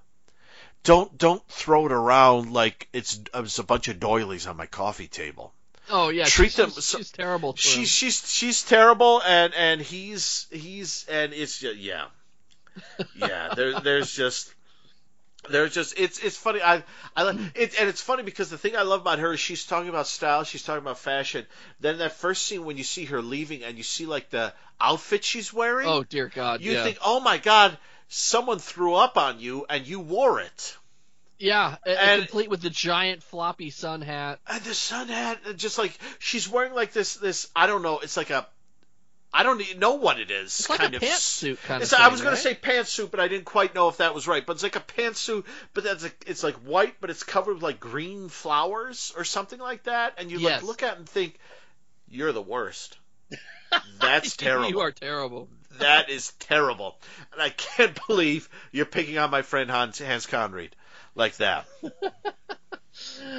Don't don't throw it around like it's, it's a bunch of doilies on my coffee table Oh yeah, Treat she's, them She's, so- she's terrible. She's she's she's terrible and and he's he's and it's just yeah yeah there there's just there's just it's it's funny I I like it and it's funny because the thing I love about her is she's talking about style she's talking about fashion then that first scene when you see her leaving and you see like the outfit she's wearing Oh dear God. you yeah. think oh my god someone threw up on you and you wore it yeah, and- complete with the giant floppy sun hat. And the sun hat, uh, just like she's wearing like this, this I don't know. It's like a, I don't even know what it is. It's like kind a of pantsuit kind of. It's, I was going right? to say pantsuit, but I didn't quite know if that was right. But it's like a pantsuit, but that's a, it's like white, but it's covered with like green flowers or something like that. And you Yes. like look at it and think, you're the worst. That's terrible. you are terrible. That is terrible. And I can't believe you're picking on my friend Hans, Hans Conried like that.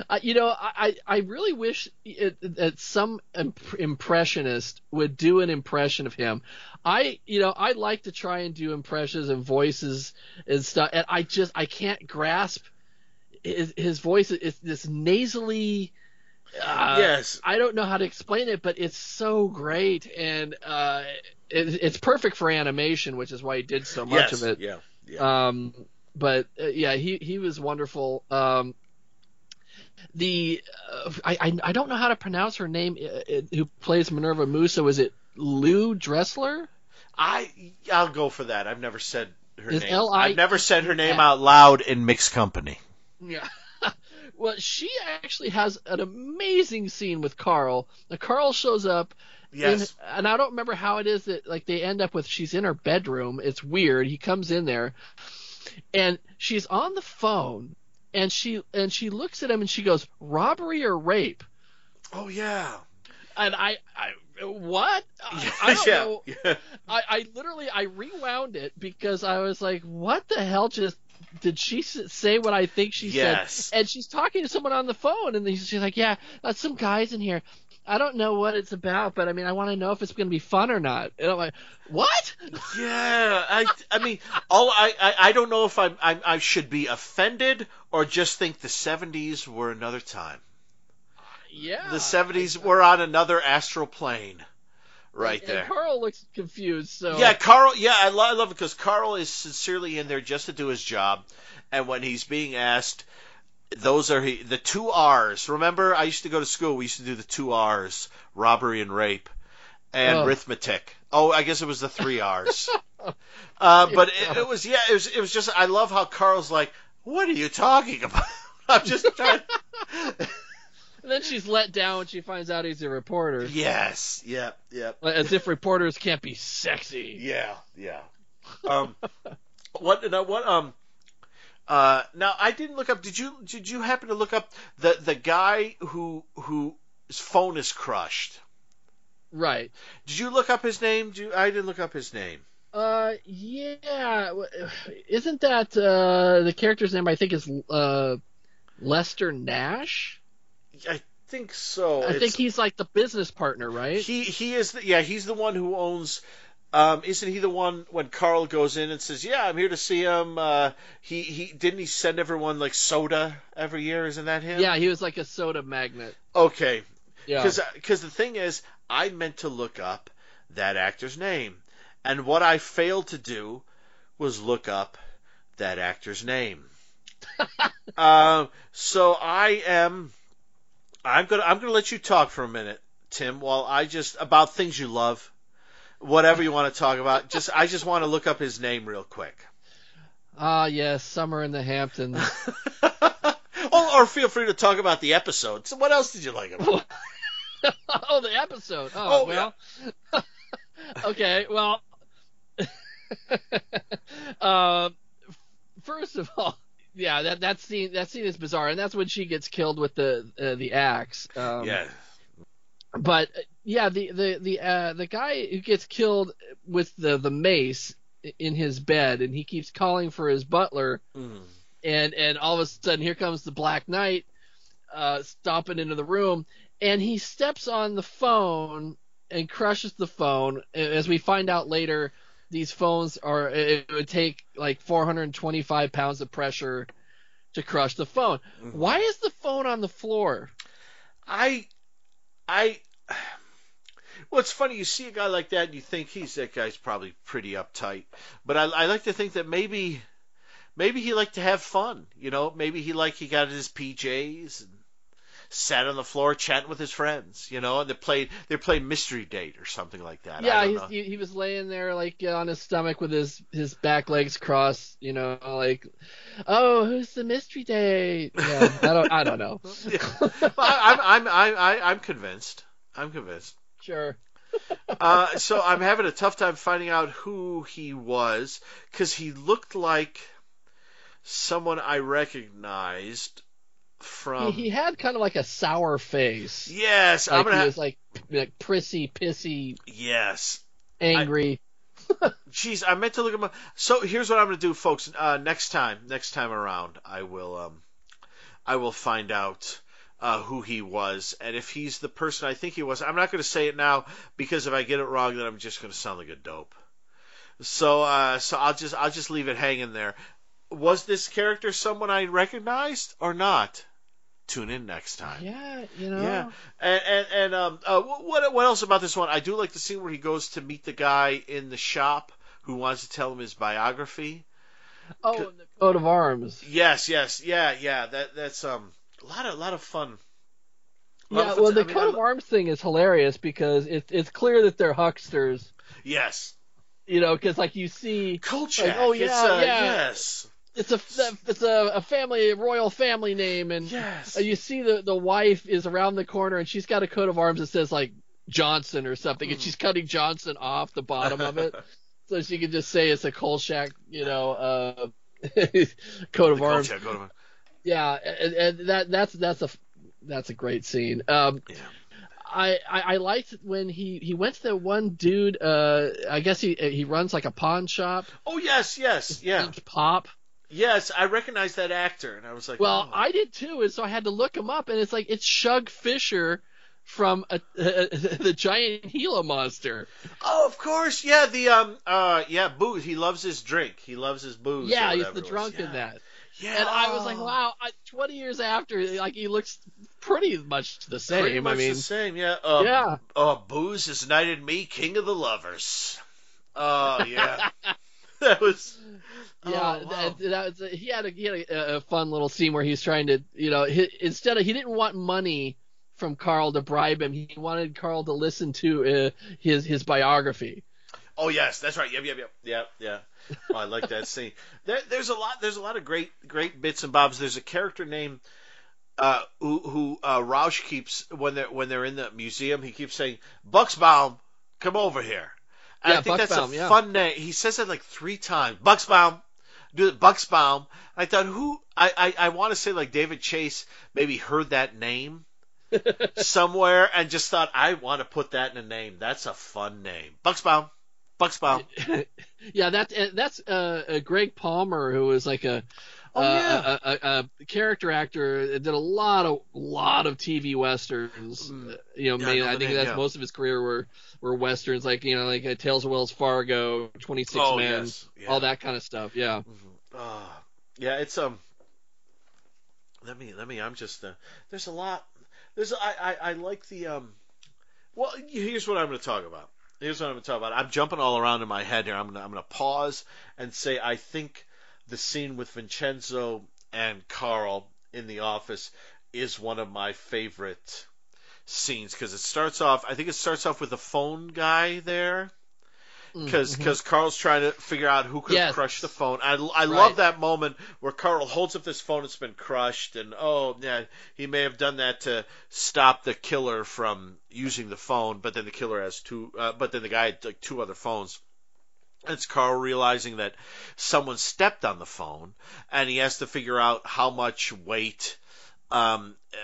Uh, you know, I, I really wish it, that some imp- impressionist would do an impression of him. I, you know, I like to try and do impressions and voices and stuff, and I just I can't grasp his, his voice. It's this nasally. Uh, yes. I don't know how to explain it, but it's so great, and uh, it, it's perfect for animation, which is why he did so much yes. of it. Yeah. Yeah. Um, but uh, yeah, he he was wonderful. Um, the uh, I, I I don't know how to pronounce her name. uh, uh, who plays Minerva Musa? Is it Lieux Dressler? I I'll go for that. I've never said her Is name. L.I. I've never said her name out loud in mixed company. Yeah. well, she actually has an amazing scene with Carl. Now, Carl shows up. Yes. in- and I don't remember how it is that like they end up with she's in her bedroom. It's weird. He comes in there, and she's on the phone, and she and she looks at him and she goes, "Robbery or rape?" oh yeah. And I, I what? I, I don't know. Yeah. I, I literally I rewound it because I was like, what the hell just did she say what I think she Yes. said? And she's talking to someone on the phone, and she's like, yeah, uh, some guys in here. I don't know what it's about, but I mean, I want to know if it's going to be fun or not. And I'm like, what? Yeah, I, I mean, all I, I, I don't know if I, I, I should be offended or just think the '70s were another time. yeah. the 70s were on another astral plane right and there. Carl looks confused. So Yeah, Carl. Yeah, I, lo- I love it because Carl is sincerely in there just to do his job, and when he's being asked, those are he, the two R's. Remember, I used to go to school. We used to do the two R's: robbery and rape, and Oh. arithmetic. Oh, I guess it was the three R's. uh, but it, it was yeah, it was it was just. I love how Carl's like, "What are you talking about?" I'm just trying. And then she's let down when she finds out he's a reporter. yes. Yep. Yep. As if reporters can't be sexy. Yeah, yeah. Um, what? Now, what? Um, uh, now I didn't look up. Did you? Did you happen to look up the the guy who who his phone is crushed? Right. Did you look up his name? You, I didn't look up his name. Uh, yeah. Isn't that uh the character's name? I think is uh Lester Nash. I think so. I It's- think he's like the business partner, right? he he is. The, yeah, he's the one who owns. Um, isn't he the one when Carl goes in and says, "Yeah, I'm here to see him"? Uh, he he didn't he send everyone like soda every year? Isn't that him? yeah, he was like a soda magnet. Okay. Yeah. Because the thing is, I meant to look up that actor's name, and what I failed to do was look up that actor's name. um, so I am. I'm gonna. I'm gonna let you talk for a minute, Tim, while I just about things you love, whatever you want to talk about. Just I just want to look up his name real quick. Ah, yes, Summer in the Hamptons. oh, or feel free to talk about the episode. So, what else did you like about? it? oh, the episode. Oh, Oh, well. okay, well. uh, first of all, yeah, that that scene that scene is bizarre, and that's when she gets killed with the uh, the axe. Um, yeah. But uh, yeah, the the the uh, the guy who gets killed with the the mace in his bed, and he keeps calling for his butler, Mm. and and all of a sudden here comes the Black Knight, uh, stomping into the room, and he steps on the phone and crushes the phone. As we find out later, these phones are it would take like 425 pounds of pressure to crush the phone. Mhm. Why is the phone on the floor? I, I. Well, it's funny. You see a guy like that, and you think he's that guy's probably pretty uptight. But I, I like to think that maybe, maybe he liked to have fun. You know, maybe he like he got his PJs and sat on the floor chatting with his friends. You know, and they played they played mystery date or something like that. I Yeah, don't know. he, he was laying there like uh, on his stomach with his his back legs crossed, you know, like, oh, who's the mystery date? Yeah, I don't, I don't know. Yeah. Well, I, I'm I'm I'm I'm convinced. I'm convinced. Sure. uh, so I'm having a tough time finding out who he was because he looked like someone I recognized from. he, he had kind of like a sour face. yes, I'm gonna. he ha- was like, like prissy, pissy, yes. angry. Jeez, I meant to look at my. So here's what I'm gonna do, folks. Uh, next time, next time around, I will um, I will find out. Uh, who he was, and if he's the person I think he was, I'm not going to say it now because if I get it wrong, then I'm just going to sound like a dope. So, uh, so I'll just I'll just leave it hanging there. Was this character someone I recognized or not? Tune in next time. yeah, you know. Yeah, and and, and um, uh, what what else about this one? I do like the scene where he goes to meet the guy in the shop who wants to tell him his biography. Oh, and the coat of arms. Yes, yes, yeah, yeah. That that's um a lot of lot of fun. Lot Yeah, of fun well, to- the I mean, coat of arms thing is hilarious because it's it's clear that they're hucksters. Yes, You know, because like you see, Kolchak. Like, oh, yeah, uh, yeah. Yes, it's a it's a, a family a royal family name, and yes. Uh, you see the the wife is around the corner and she's got a coat of arms that says like Johnson or something, and Hmm. she's cutting Johnson off the bottom of it, so she can just say it's a Kolchak, you know, uh, coat of The arms. Kolchak, go to- Yeah, and, and that that's that's a that's a great scene. Um, Yeah. I, I I liked when he he went to the one dude. Uh, I guess he he runs like a pawn shop. Oh yes, yes, yeah, Pop. yes. I recognized that actor, and I was like, Well, oh. I did too, and so I had to look him up, and it's like it's Shug Fisher from a, the giant Gila monster. Oh, of course, yeah. The um, uh, yeah, booze. He loves his drink. He loves his booze. yeah, he's the drunk yeah. in that. Yeah. And I was like, wow, I, 20 years after, like he looks pretty much the same. Pretty much I mean, the same, yeah. Uh, yeah. Uh, booze has knighted me king of the lovers. Oh yeah, that was. Yeah, oh, wow. that, that was, he had a he had a, a fun little scene where he's trying to, you know, he, instead of he didn't want money from Carl to bribe him, he wanted Carl to listen to uh, his his biography. Oh yes, that's right. Yep, yep, yep, yeah, yeah. Oh, I like that scene. There, there's a lot. There's a lot of great, great bits and bobs. There's a character named uh, who, who uh, Roush keeps when they're when they're in the museum. He keeps saying, "Bucksbaum, come over here." And Yeah, I think that's a yeah. fun name. He says it like three times. Bucksbaum, do it. Bucksbaum. I thought who I I, I want to say like David Chase maybe heard that name somewhere and just thought I want to put that in a name. That's a fun name. Bucksbaum. Bucksbaum. yeah, that's uh, that's uh, uh, Gregg Palmer, who was like a, Oh, uh, yeah. a, a, a character actor, that did a lot of lot of TV westerns. Mm. Uh, you know, Yeah, I I, think name, that's yeah. most of his career were were westerns, like you know, like uh, Tales of Wells Fargo, Twenty Six Oh, Men, yes. Yeah. all that kind of stuff. Yeah. Uh, yeah, it's um. Let me let me. I'm just. Uh, there's a lot. There's I I, I like the um. Well, here's what I'm going to talk about. Here's what I'm going to talk about. I'm jumping all around in my head here. I'm I'm gonna pause and say I think the scene with Vincenzo and Carl in the office is one of my favorite scenes because it starts off. I think it starts off with the phone guy there because Mhm. Carl's trying to figure out who could Yes. crushed the phone. I, I Right. love that moment where Carl holds up this phone that's been crushed, and oh yeah, he may have done that to stop the killer from using the phone, but then the killer has two, uh, but then the guy had like two other phones. It's Carl realizing that someone stepped on the phone, and he has to figure out how much weight um, uh,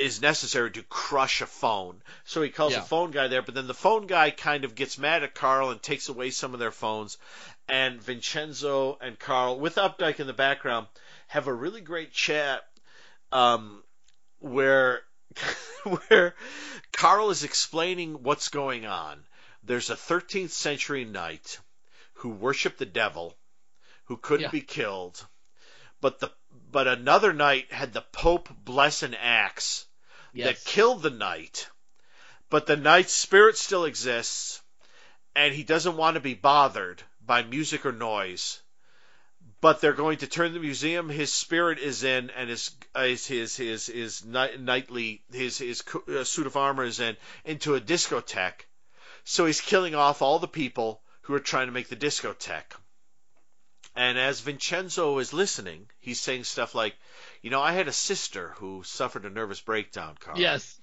is necessary to crush a phone. So he calls Yeah. the phone guy there, but then the phone guy kind of gets mad at Carl and takes away some of their phones. And Vincenzo and Carl, with Updyke in the background, have a really great chat um, where where Carl is explaining what's going on. There's a 13th century knight who worshiped the devil, who couldn't Yeah. be killed, but the but another knight had the Pope bless an axe yes. that killed the knight, but the knight's spirit still exists, and he doesn't want to be bothered by music or noise. But they're going to turn the museum his spirit is in, and his uh, his his his, his knight- knightly his his uh, suit of armor is in into a discotheque. So he's killing off all the people who are trying to make the discotheque. And as Vincenzo is listening, he's saying stuff like, "You know, I had a sister who suffered a nervous breakdown, Carl." Yes.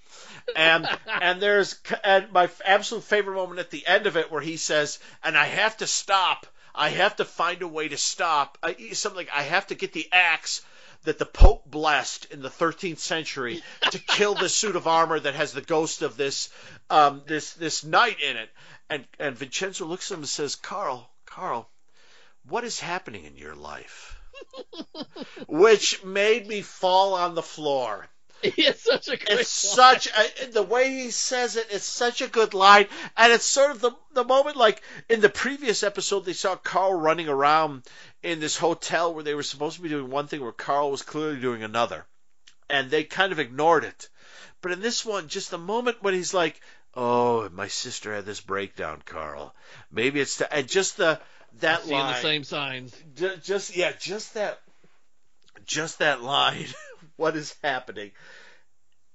and and there's and my absolute favorite moment at the end of it where he says, "And I have to stop. I have to find a way to stop. I, something like I have to get the axe." That the Pope blessed in the 13th century to kill this suit of armor that has the ghost of this um, this this knight in it, and and Vincenzo looks at him and says, "Carl, Carl, what is happening in your life?" Which made me fall on the floor. it's such a great It's line. such a, the way he says it. It's such a good line, and it's sort of the the moment like in the previous episode they saw Carl running around in this hotel where they were supposed to be doing one thing, where Carl was clearly doing another, and they kind of ignored it. But in this one, just the moment when he's like, "Oh, my sister had this breakdown, Carl. Maybe it's to," and just the that Seeing line, the same signs. Ju- just yeah, just that, just that line. what is happening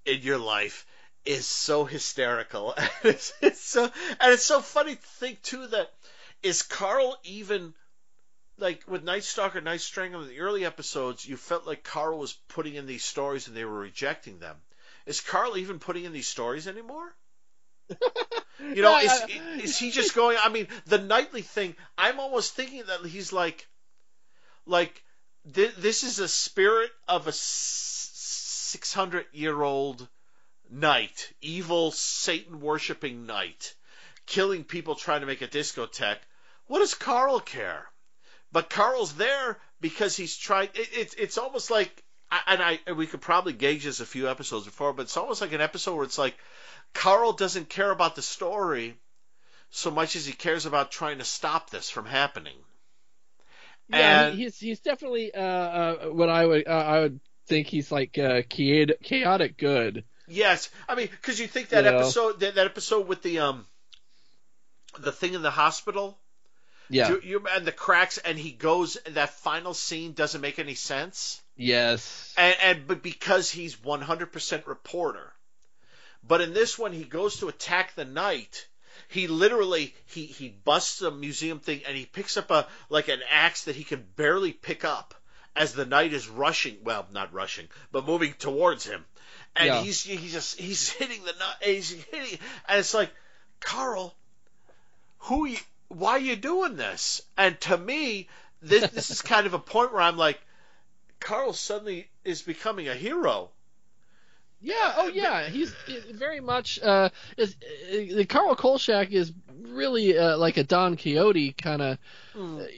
in your life is so hysterical, and it's, it's so and it's so funny to think too that is Carl even like with Night Stalker, Night Strangler, in the early episodes, you felt like Carl was putting in these stories and they were rejecting them. Is Carl even putting in these stories anymore? You know, is, is he just going? I mean, the knightly thing. I'm almost thinking that he's like, like th- this is a spirit of a six hundred year old knight, evil Satan worshipping knight, killing people trying to make a discotheque. What does Carl care? But Carl's there because he's trying. It, it's it's almost like, and I and we could probably gauge this a few episodes before, but it's almost like an episode where it's like Carl doesn't care about the story so much as he cares about trying to stop this from happening. Yeah, And- he's he's definitely uh, uh what I would uh, I would think he's like uh, chaotic, chaotic good. Yes, I mean, because you think that You episode, that, that episode with the um, the thing in the hospital, Yeah. you, you and the cracks, and he goes. That final scene doesn't make any sense, yes. and and but because he's 100% reporter, but in this one he goes to attack the knight. He literally he he busts a museum thing and he picks up a like an axe that he can barely pick up as the knight is rushing. Well, not rushing, but moving towards him, and Yeah. he's he's just he's hitting the knight. He's hitting, and it's like, Carl, who you, why are you doing this? And to me, this this is kind of a point where I'm like, Carl suddenly is becoming a hero. Yeah. Oh, yeah. He's uh, very much. Uh, is uh, Carl Kolchak is really uh, like a Don Quixote kind of.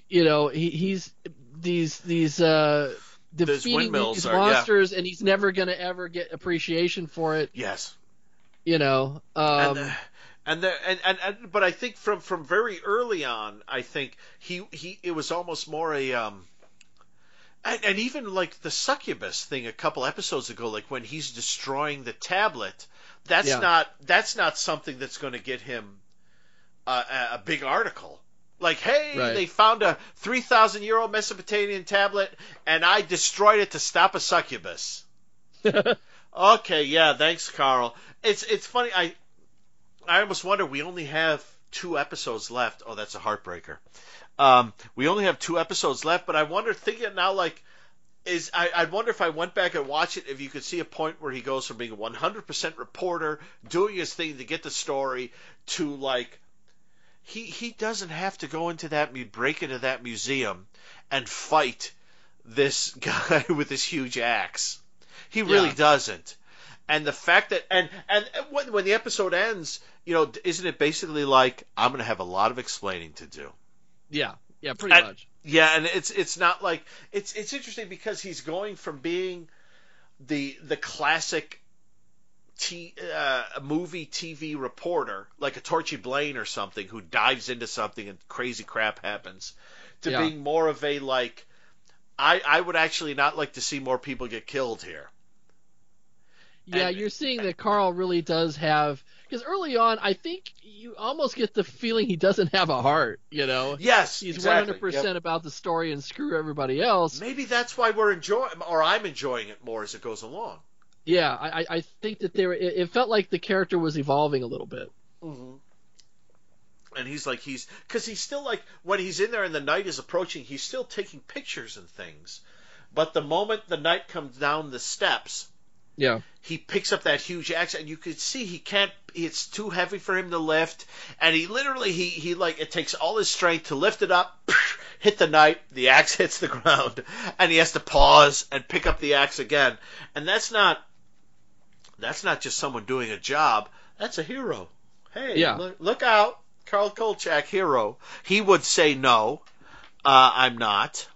You know, he, he's these these uh defeating windmills these are- yeah. monsters, and he's never gonna ever get appreciation for it. Yes. You know. Um, and, uh, and the and, and and but I think from from very early on, I think he he it was almost more a um. And, and even like the succubus thing a couple episodes ago, like when he's destroying the tablet, that's Yeah. not that's not something that's going to get him a, a, big article. Like, hey, Right. they found a three thousand year old Mesopotamian tablet, and I destroyed it to stop a succubus. Okay, yeah, thanks, Carl. It's it's funny. I I almost wonder we only have two episodes left. Oh, that's a heartbreaker. Um, we only have two episodes left, but I wonder, thinking now, like, is I I wonder if I went back and watched it, if you could see a point where he goes from being a 100% reporter, doing his thing to get the story, to like, he he doesn't have to go into that break into that museum and fight this guy with this huge axe. He really Yeah. doesn't. And the fact that and and when, when the episode ends, you know, isn't it basically like I'm going to have a lot of explaining to do? Yeah. Yeah. Pretty And- much. Yeah, and it's it's not like it's it's interesting because he's going from being the the classic t uh, movie TV reporter like a Torchy Blane or something who dives into something and crazy crap happens to Yeah. being more of a like I I would actually not like to see more people get killed here. Yeah, And- you're seeing that Carl really does have because early on, I think you almost get the feeling he doesn't have a heart. You know, Yes, he's 100 percent about the story and screw everybody else. Maybe that's why we're enjoying, or I'm enjoying it more as it goes along. Yeah, I, I- think that there it, it felt like the character was evolving a little bit. Mm-hmm. And he's like, he's because he's still like when he's in there and the knight is approaching, he's still taking pictures and things. But the moment the knight comes down the steps, Yeah, he picks up that huge axe, and you could see he can't. It's too heavy for him to lift, and he literally he he like it takes all his strength to lift it up, hit the knight, the axe hits the ground, and he has to pause and pick up the axe again. And that's not that's not just someone doing a job. That's a hero. Hey, Yeah. look, look out, Carl Kolchak, hero. He would say no. Uh, I'm not.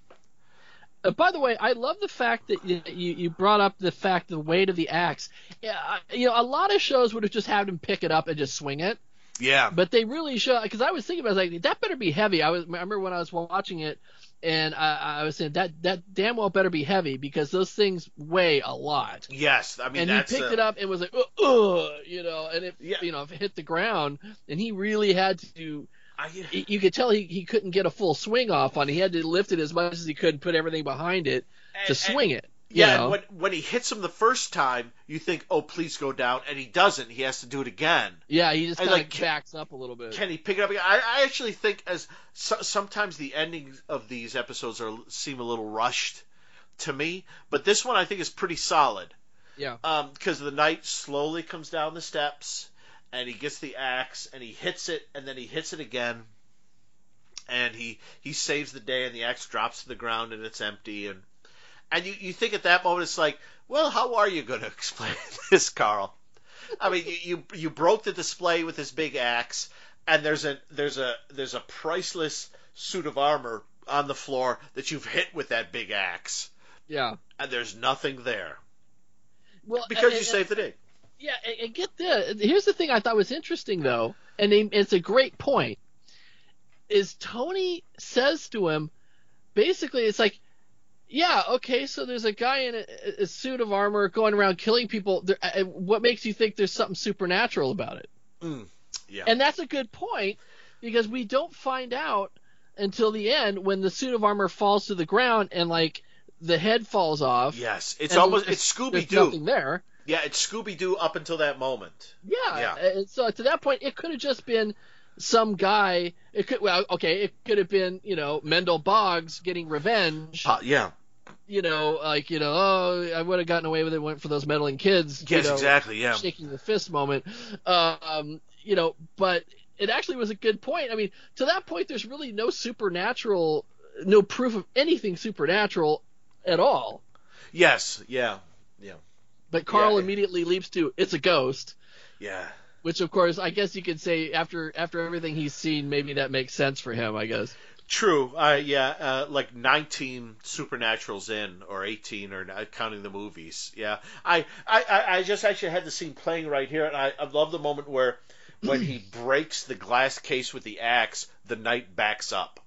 Uh, by the way, I love the fact that you, you brought up the fact the weight of the axe. Yeah, you know, a lot of shows would have just had him pick it up and just swing it, Yeah. but they really show because I was thinking about it, I was like that better be heavy. I was I remember when I was watching it, and I, I was saying that that damn well better be heavy because those things weigh a lot. Yes. I mean, and he picked uh, it up and was like, uh, you know, and it, Yeah. you know, if it hit the ground, and he really had to. I, You could tell he, he couldn't get a full swing off on. it. He had to lift it as much as he could and put everything behind it to And- and- swing it. Yeah, know? and when when he hits him the first time, you think, "Oh, please go down," and he doesn't. He has to do it again. yeah, he just kind of like- backs up a little bit. Can he pick it up again? I, I actually think as so, sometimes the endings of these episodes are seem a little rushed to me, but this one I think is pretty solid. Yeah. Um, because the knight slowly comes down the steps, and he gets the axe, and he hits it, and then he hits it again, and he he saves the day, and the axe drops to the ground, and it's empty, and and you you think at that moment it's like, well, how are you going to explain this, Carl? I mean, you, you you broke the display with this big axe, and there's a there's a there's a priceless suit of armor on the floor that you've hit with that big axe, yeah. and there's nothing there Well, because and- you and- saved the day. Yeah, and, and get this. Here's the thing I thought was interesting though, and it's a great point. Is Tony says to him, basically it's like, yeah, okay, so there's a guy in a, a suit of armor going around killing people. There, uh, what makes you think there's something supernatural about it? Mm, yeah. And that's a good point because we don't find out until the end when the suit of armor falls to the ground and like the head falls off. yes, it's almost it's Scooby There's Doo. nothing there. Yeah, it's Scooby Doo up until that moment. Yeah. Yeah. So to that point, it could have just been some guy. It could well, okay, it could have been you know Mendel Boggs getting revenge. Uh, yeah. You know, like you know, oh, I would have gotten away with it. Went for those meddling kids. you Yes, know, exactly. Yeah. shaking the fist moment. Um, you know, but it actually was a good point. I mean, to that point, there's really no supernatural, no proof of anything supernatural at all. Yes. Yeah. Yeah. But Carl Yeah. immediately leaps to it's a ghost, Yeah. which of course I guess you could say after after everything he's seen, maybe that makes sense for him. I guess. True. Uh, yeah. Uh, like 19 supernaturals in, or 18, or not counting the movies. Yeah. I, I, I I just actually had the scene playing right here, and I, I love the moment where when he breaks the glass case with the axe, the knight backs up.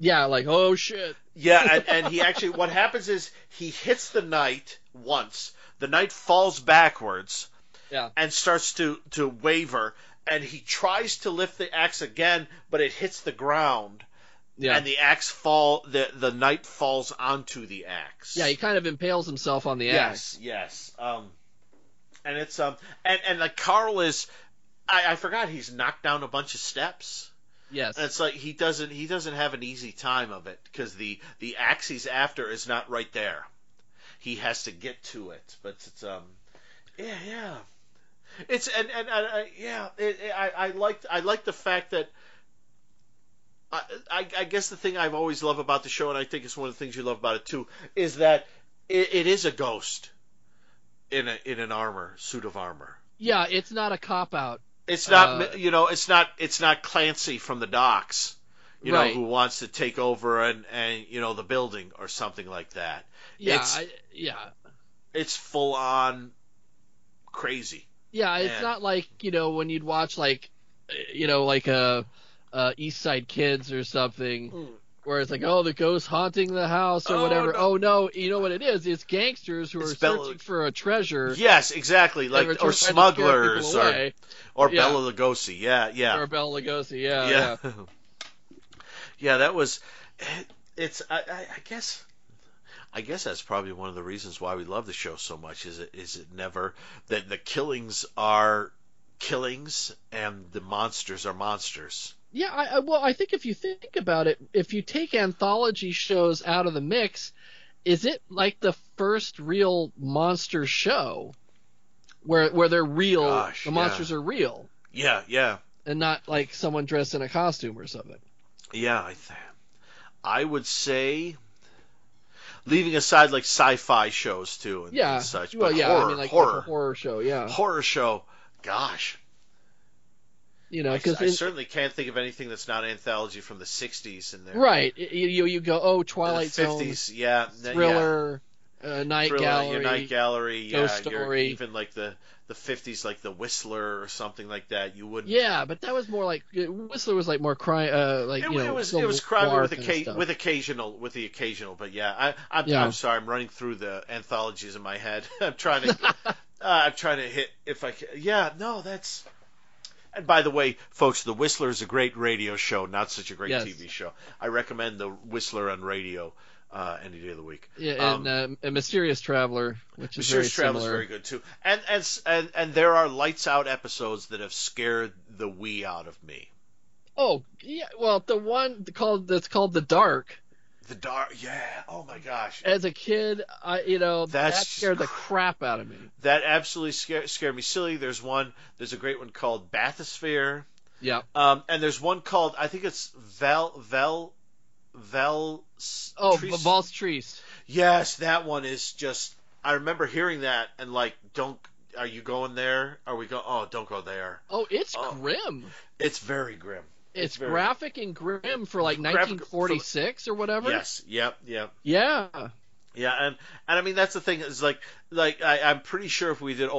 Yeah, like oh shit. Yeah, and, and he actually, what happens is he hits the knight once. The knight falls backwards Yeah. and starts to, to waver, and he tries to lift the axe again, but it hits the ground, Yeah. and the axe fall. The the knight falls onto the axe. yeah, he kind of impales himself on the axe. Yes, yes. Um, and it's um, and and like Carl is, I, I forgot he's knocked down a bunch of steps. Yes. And it's like he doesn't he doesn't have an easy time of it because the the axe he's after is not right there. He has to get to it, but it's um, yeah, yeah. It's and and, and uh, yeah, it, it, I I liked I like the fact that. I, I, I guess the thing I've always loved about the show, and I think it's one of the things you love about it too, is that it, it is a ghost in a in an armor suit of armor. yeah, it's not a cop out. It's not, Uh, you know, it's not, it's not Clancy from the docks, you Right. know, who wants to take over and and you know the building or something like that. Yeah, It's- I, yeah. It's full on crazy. Yeah, it's Man. not like you know when you'd watch like, uh, you know, like a, uh, East Side Kids or something, where it's like, oh, the ghost haunting the house or Oh, whatever. no. Oh no, you know what it is? It's gangsters who It's are Bela- searching for a treasure. Yes, exactly. Like or trying to scare smugglers or or Yeah. Bela Lugosi. Yeah, yeah. or Bela Lugosi. Yeah, yeah. yeah. Yeah, that was. Eh, it's. I, I, I guess. I guess that's probably one of the reasons why we love the show so much. Is it? Is it never that the killings are killings and the monsters are monsters. Yeah, I, I, well, I think if you think about it, if you take anthology shows out of the mix, is it like the first real monster show where where they're real, Gosh, the yeah. monsters are real, Yeah, yeah, and not like someone dressed in a costume or something? Yeah. I th- I would say. Leaving aside like sci-fi shows too and, Yeah, and such, well, but yeah, horror, I mean like, horror, like a horror show, yeah, horror show. Gosh, you know, I, because I certainly can't think of anything that's not anthology from the '60s in there. right, you you, you go, oh, Twilight Zone, 50s, yeah, n- yeah. thriller, uh, Night Thriller, Gallery, your Night Gallery, yeah, Ghost your- Story. even like the the 50s, like the Whistler or something like that. You wouldn't. yeah, but that was more like Whistler was like more crime, uh, like It, you know, it was it was crime with occa- with occasional with the occasional, but yeah, I, I'm Yeah. I'm sorry, I'm running through the anthologies in my head. I'm trying to uh, I'm trying to hit if I can. Yeah, no, that's. And by the way, folks, The Whistler is a great radio show, not such a great Yes. TV show. I recommend The Whistler on radio uh, any day of the week. Yeah, Um, and uh, a mysterious traveler, which is Mysterious very Travel is similar. very good too, and and s- and and there are lights out episodes that have scared the wee out of me. Oh, yeah. Well, the one called that's called the Dark. The dark, yeah. Oh my gosh, As a kid, I you know That's- that scared the crap out of me. that absolutely scared scared me silly. There's one. There's a great one called Bathysphere, Yeah. um, and there's one called I think it's Vel Vel Vel. Oh, Tris- Valse Triste. Yes, that one is just. I remember hearing that and like, don't. Are you going there? Are we go? Oh, don't go there. Oh, it's Oh. grim. It's very grim. It's, very- graphic and grim for like Graphic- 1946 or whatever. Yes. Yep. Yep. Yeah. Yeah, and and I mean that's the thing is like like I, I'm pretty sure if we did uh,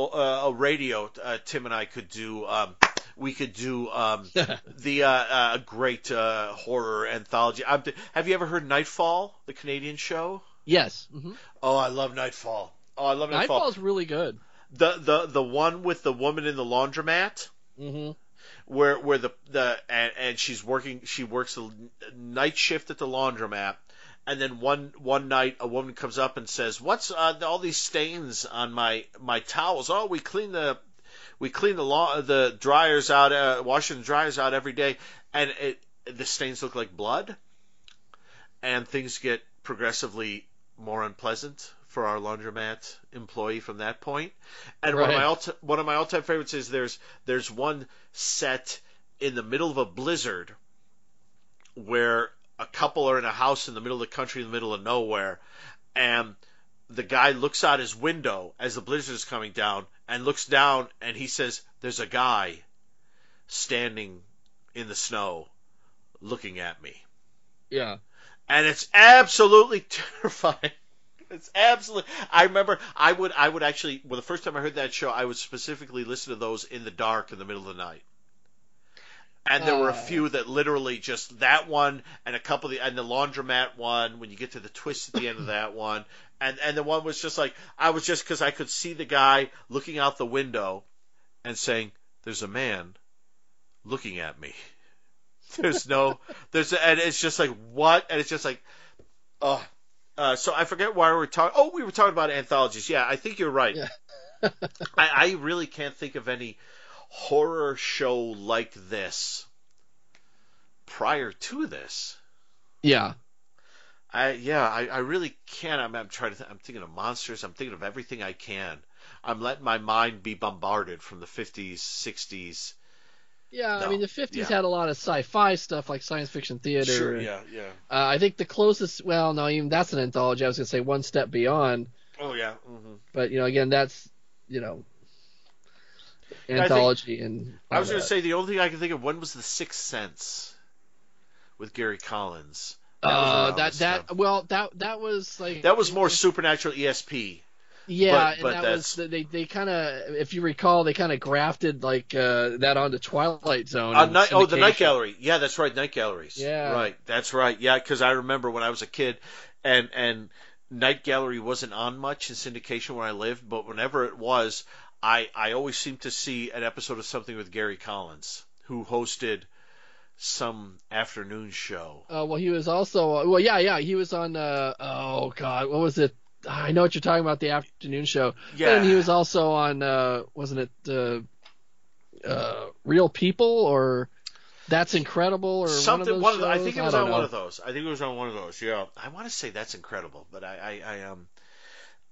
a radio, uh, Tim and I could do. Um, We could do um, the uh, uh, great uh, horror anthology. Have you ever heard Nightfall, the Canadian show? Yes. hmm Oh, I love Nightfall. Oh, I love Nightfall. Nightfall's really good. The the the one with the woman in the laundromat. hmm where where the the and, and she's working she works a night shift at the laundromat and then one one night a woman comes up and says what's uh, all these stains on my my towels oh we clean the we clean the law the dryers out uh, washing the dryers out every day and it the stains look like blood and things get progressively more unpleasant for our laundromat employee from that point. And one of my all one of my all time favorites is there's there's one set in the middle of a blizzard where a couple are in a house in the middle of the country in the middle of nowhere and the guy looks out his window as the blizzard is coming down and looks down and he says there's a guy standing in the snow looking at me Yeah. and it's absolutely terrifying. It's absolutely. I remember I would I would actually well the first time I heard that show I would specifically listen to those in the dark in the middle of the night. And there were a Uh. few that literally just that one and a couple of the and the laundromat one when you get to the twist at the end of that one and and the one was just like I was just because I could see the guy looking out the window and saying there's a man looking at me. There's no there's and it's just like what and it's just like oh uh, so I forget why we were talking. Oh, we were talking about anthologies. Yeah, I think you're right. Yeah. I, I really can't think of any horror show like this prior to this. Yeah. I yeah, I, I really can't. I'm, I'm trying to. Th- I'm thinking of monsters. I'm thinking of everything I can. I'm letting my mind be bombarded from the 50s, 60s. Yeah, I mean the fifties yeah. had a lot of sci-fi stuff like science fiction theater. Sure. Yeah. Yeah. Uh, I think the closest, well, no, even that's an anthology. I was gonna say One Step Beyond, Oh yeah. hmm but you know, again, that's you know, think- anthology and. I was to say the only thing I can think of when was the Sixth Sense with Gary Collins. Was uh, that that time. well that that was like That was more supernatural E ESP. yeah, but- and but that that's- was they they kind of if you recall they kind of grafted like uh, that onto Twilight Zone. Uh, night, oh, the Night. Gallery. Yeah, that's right, Night Galleries. Yeah. Right, that's right. Yeah, because I remember when I was a kid, and and Night Gallery wasn't on much in syndication where I lived, but whenever it was, I I always seemed to see an episode of something with Gary Collins, who hosted some afternoon show. Uh, well, he was also well, yeah, yeah, he was on. Uh, oh God, what was it? I know what you're talking about, the afternoon show. Yeah. And he was also on, uh, wasn't it uh, uh, Real People or That's Incredible or something. one of those I think it was don't on one of those. I think it was on one of those. Yeah, I want to say that's incredible, but I, I, I um,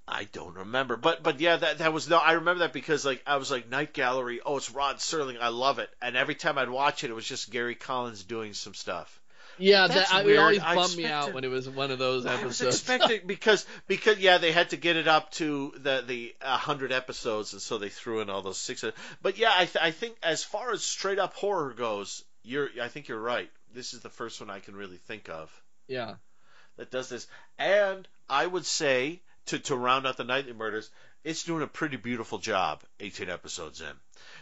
I don't remember. But but yeah, that that was no. I remember that because like I was like Night Gallery. Oh, it's Rod Serling. I love it. And every time I'd watch it, it was just Gary Collins doing some stuff. Yeah, That's that I, it always I bummed me out when it was one of those I was episodes. expecting because because yeah, they had to get it up to the the hundred episodes, and so they threw in all those six. But yeah, I th- I think as far as straight up horror goes, you're I think you're right. This is the first one I can really think of. yeah. that does this. And I would say to to round out the knightly murders, it's doing a pretty beautiful job. 18 episodes in,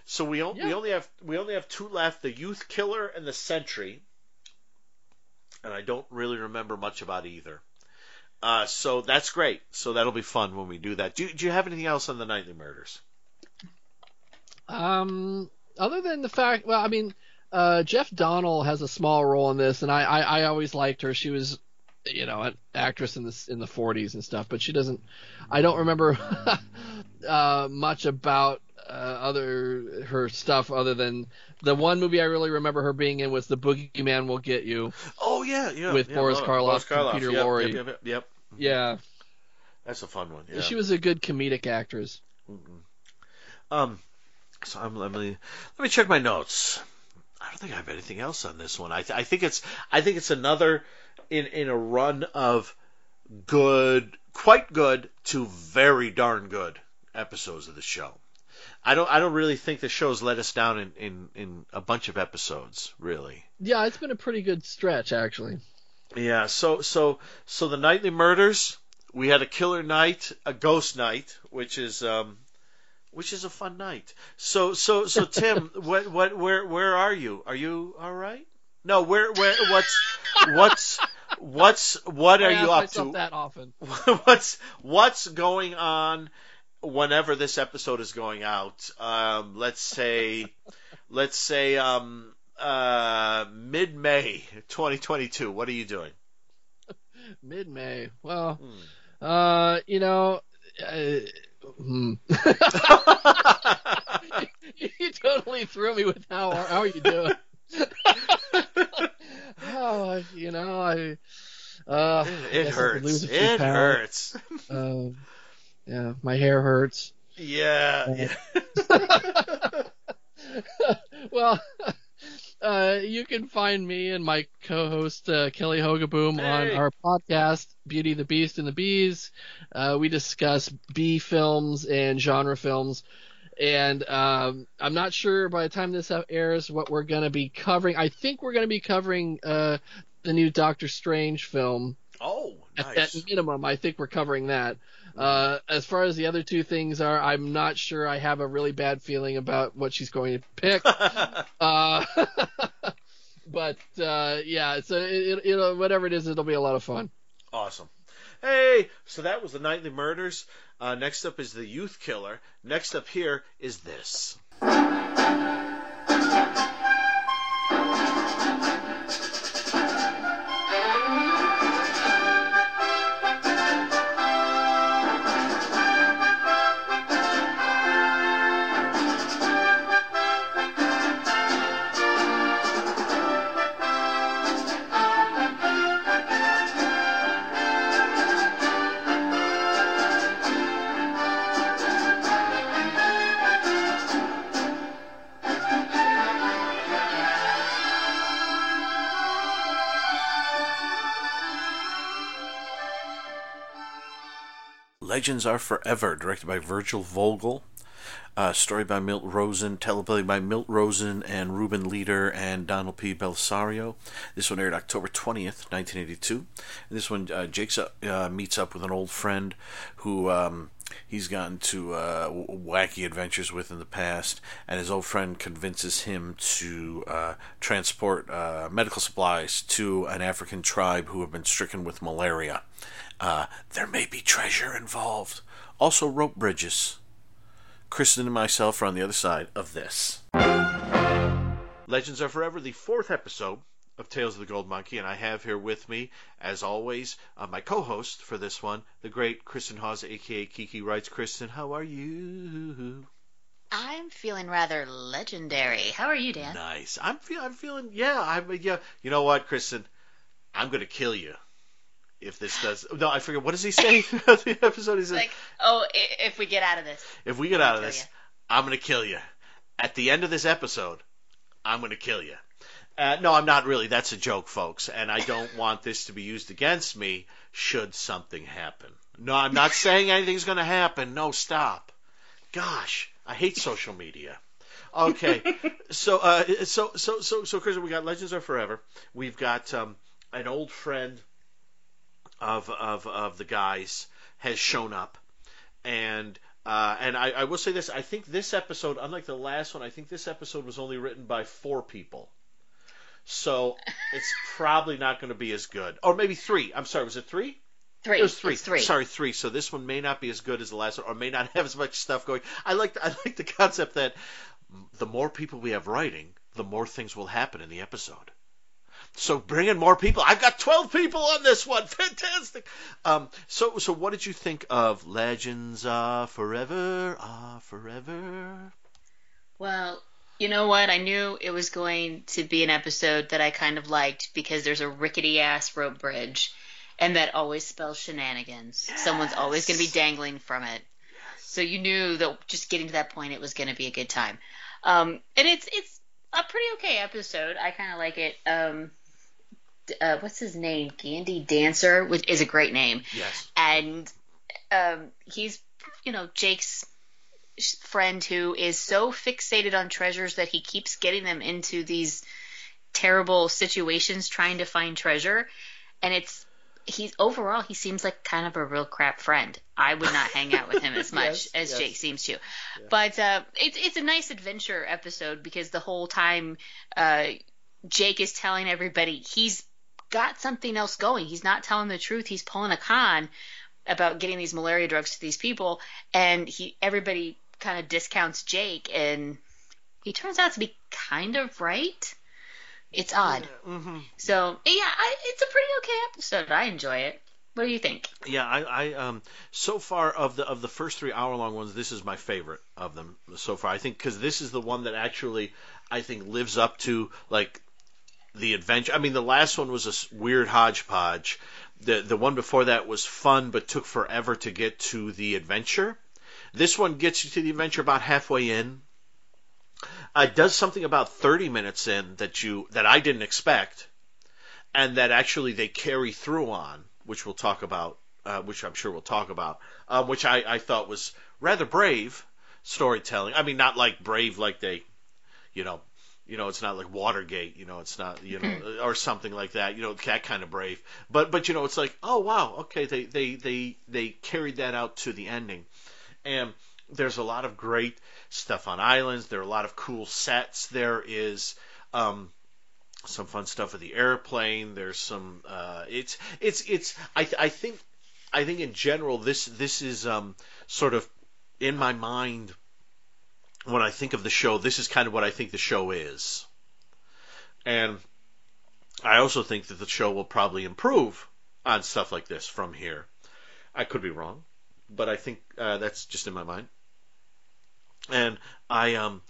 so we on, we only have we only have two left: the Youth Killer and the Sentry. And I don't really remember much about either. Uh, so that's great. So that'll be fun when we do that. Do, do you have anything else on the knightly murders? Um, other than the fact, well, I mean, uh, Jeff Donnell has a small role in this, and I, I, I always liked her. She was, you know, an actress in the in the 40s and stuff, but she doesn't. I don't remember uh, much about uh, other her stuff other than the one movie I really remember her being in was The Boogie Man Will Get You. Oh yeah, yeah. With yeah, Boris Boris Karloff and Karloff. Peter Yep, Lorre. Yep, yep, yep. Yeah, That's a fun one. Yeah. she was a good comedic actress. Um, so I'm, let me let me check my notes. I don't think I have anything else on this one. I, th- I think it's I think it's another in in a run of good, quite good to very darn good episodes of the show. I don't I don't really think the show's let us down in in in a bunch of episodes really. Yeah, it's been a pretty good stretch actually. Yeah, so so so the knightly murders, we had a killer night, a ghost night, which is um which is a fun night. So so so Tim, what what where where are you? Are you all right? No, where where what's what's what's what are you up to? that often. what's what's going on whenever this episode is going out? Um, let's say let's say um uh mid May 2022. What are you doing? Mid May. Well, Hmm. uh, you know, uh, hmm. you totally threw me with how how are you doing? Oh, you know, I. Uh, it I hurts. It hurts. Um, yeah, my hair hurts. Yeah. yeah. well, uh, you can find me and my co-host uh, Kelly Hogaboom on our podcast, Beauty the Beast and the Bees. Uh, we discuss B films and genre films. And um, I'm not sure by the time this airs what we're going to be covering. I think we're going to be covering uh, the new Doctor Strange film. Oh, At, nice. at minimum, I think we're covering that. Uh, as far as the other two things are, I'm not sure. I have a really bad feeling about what she's going to pick. Uh, but uh, yeah, so it, it, it'll, whatever it is, it'll be a lot of fun. Awesome. Hey, so that was the knightly murders. Uh, next up is the youth killer. Next up here is this. Legends Are Forever, directed by Virgil Vogel. Uh, story by Milt Rosen, teleplay by Milt Rosen and Reuben Leder and Donald P. Bellisario. This one aired October 20th, 1982. And this one, uh, Jake uh, meets up with an old friend who um, he's gotten to uh, wacky adventures with in the past, and his old friend convinces him to uh, transport uh, medical supplies to an African tribe who have been stricken with malaria. Uh, there may be treasure involved. Also, rope bridges. Kristen and myself are on the other side of this. Legends Are Forever, the fourth episode of Tales of the Gold Monkey, and I have here with me, as always, uh, my co-host for this one, the great Kristen Hawes, aka Kiki Writes. Kristen, how are you? I'm feeling rather legendary. How are you, Dan? Nice. I'm feel, I'm feeling. Yeah. I'm. Yeah. You know what, Kristen? I'm gonna kill you if this does. No, I forget. What does he say? the episode. He says, Like, oh, if we get out of this. "If we get out of this, ya. I'm gonna kill you." At the end of this episode, I'm gonna kill you. Uh, no, I'm not really. That's a joke, folks, and I don't want this to be used against me should something happen. No, I'm not saying anything's gonna happen. No, stop. Gosh, I hate social media. Okay, so uh, so so so so Chris, we got Legends Are Forever. We've got um, an old friend of of of the guys has shown up, and uh, and I, I will say this: I think this episode, unlike the last one, I think this episode was only written by four people. So it's probably not going to be as good, or maybe three. I'm sorry, was it three? Three. It was three. It's three. Sorry, three. So this one may not be as good as the last one, or may not have as much stuff going. I like I like the concept that the more people we have writing, the more things will happen in the episode. So bring in more people. I've got twelve people on this one. Fantastic. Um, so so what did you think of Legends Are Forever? Are Forever? Well, you know what? I knew it was going to be an episode that I kind of liked because there's a rickety ass rope bridge, and that always spells shenanigans. Someone's always going to be dangling from it. So you knew that just getting to that point, it was going to be a good time. Um, and it's it's a pretty okay episode. I kind of like it. Um, uh, what's his name? Gandy Dancer, which is a great name Yes. and um, he's you know Jake's friend who is so fixated on treasures that he keeps getting them into these terrible situations trying to find treasure and it's he's overall he seems like kind of a real crap friend. I would not hang out with him as much Yes, as yes. Jake seems to. But uh, it's it's a nice adventure episode because the whole time uh, Jake is telling everybody he's got something else going. He's not telling the truth. He's pulling a con about getting these malaria drugs to these people, and he everybody kind of discounts Jake, and he turns out to be kind of right. It's odd. Mm-hmm. So yeah, I, it's a pretty okay episode. I enjoy it. What do you think? Yeah, I, I um so far of the of the first three hour long ones, this is my favorite of them so far. I think because this is the one that actually I think lives up to like the adventure. I mean, the last one was a s- weird hodgepodge. The the one before that was fun, but took forever to get to the adventure. This one gets you to the adventure about halfway in. Uh, it does something about 30 minutes in that you that I didn't expect, and that actually they carry through on, which we'll talk about, uh, which I'm sure we'll talk about, um, which I, I thought was rather brave storytelling. I mean, not like brave like they, you know, you know, it's not like Watergate, you know, it's not, you know, or something like that, you know, that kind of brave. But but you know, it's like, oh wow, okay, they they they they carried that out to the ending, and there's a lot of great stuff on islands. There are a lot of cool sets. There is. Um, some fun stuff with the airplane. There's some. Uh, it's it's it's. I I think I think in general this this is um sort of in my mind when I think of the show. This is kind of what I think the show is, and I also think that the show will probably improve on stuff like this from here. I could be wrong, but I think uh, that's just in my mind. And I um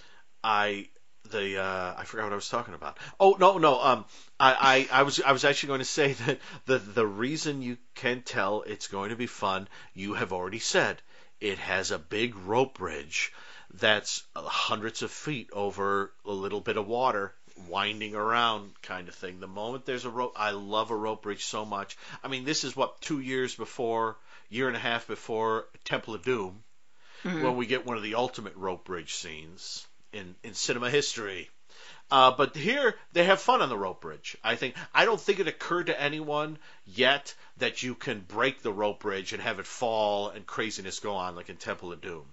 I the uh, I forgot what I was talking about. Oh no no um I, I, I was I was actually going to say that the the reason you can tell it's going to be fun you have already said it has a big rope bridge that's hundreds of feet over a little bit of water winding around kind of thing. The moment there's a rope, I love a rope bridge so much. I mean, this is what two years before, year and a half before Temple of Doom, when we get one of the ultimate rope bridge scenes in in cinema history. Uh, but here they have fun on the rope bridge. I think I don't think it occurred to anyone yet that you can break the rope bridge and have it fall and craziness go on like in Temple of Doom.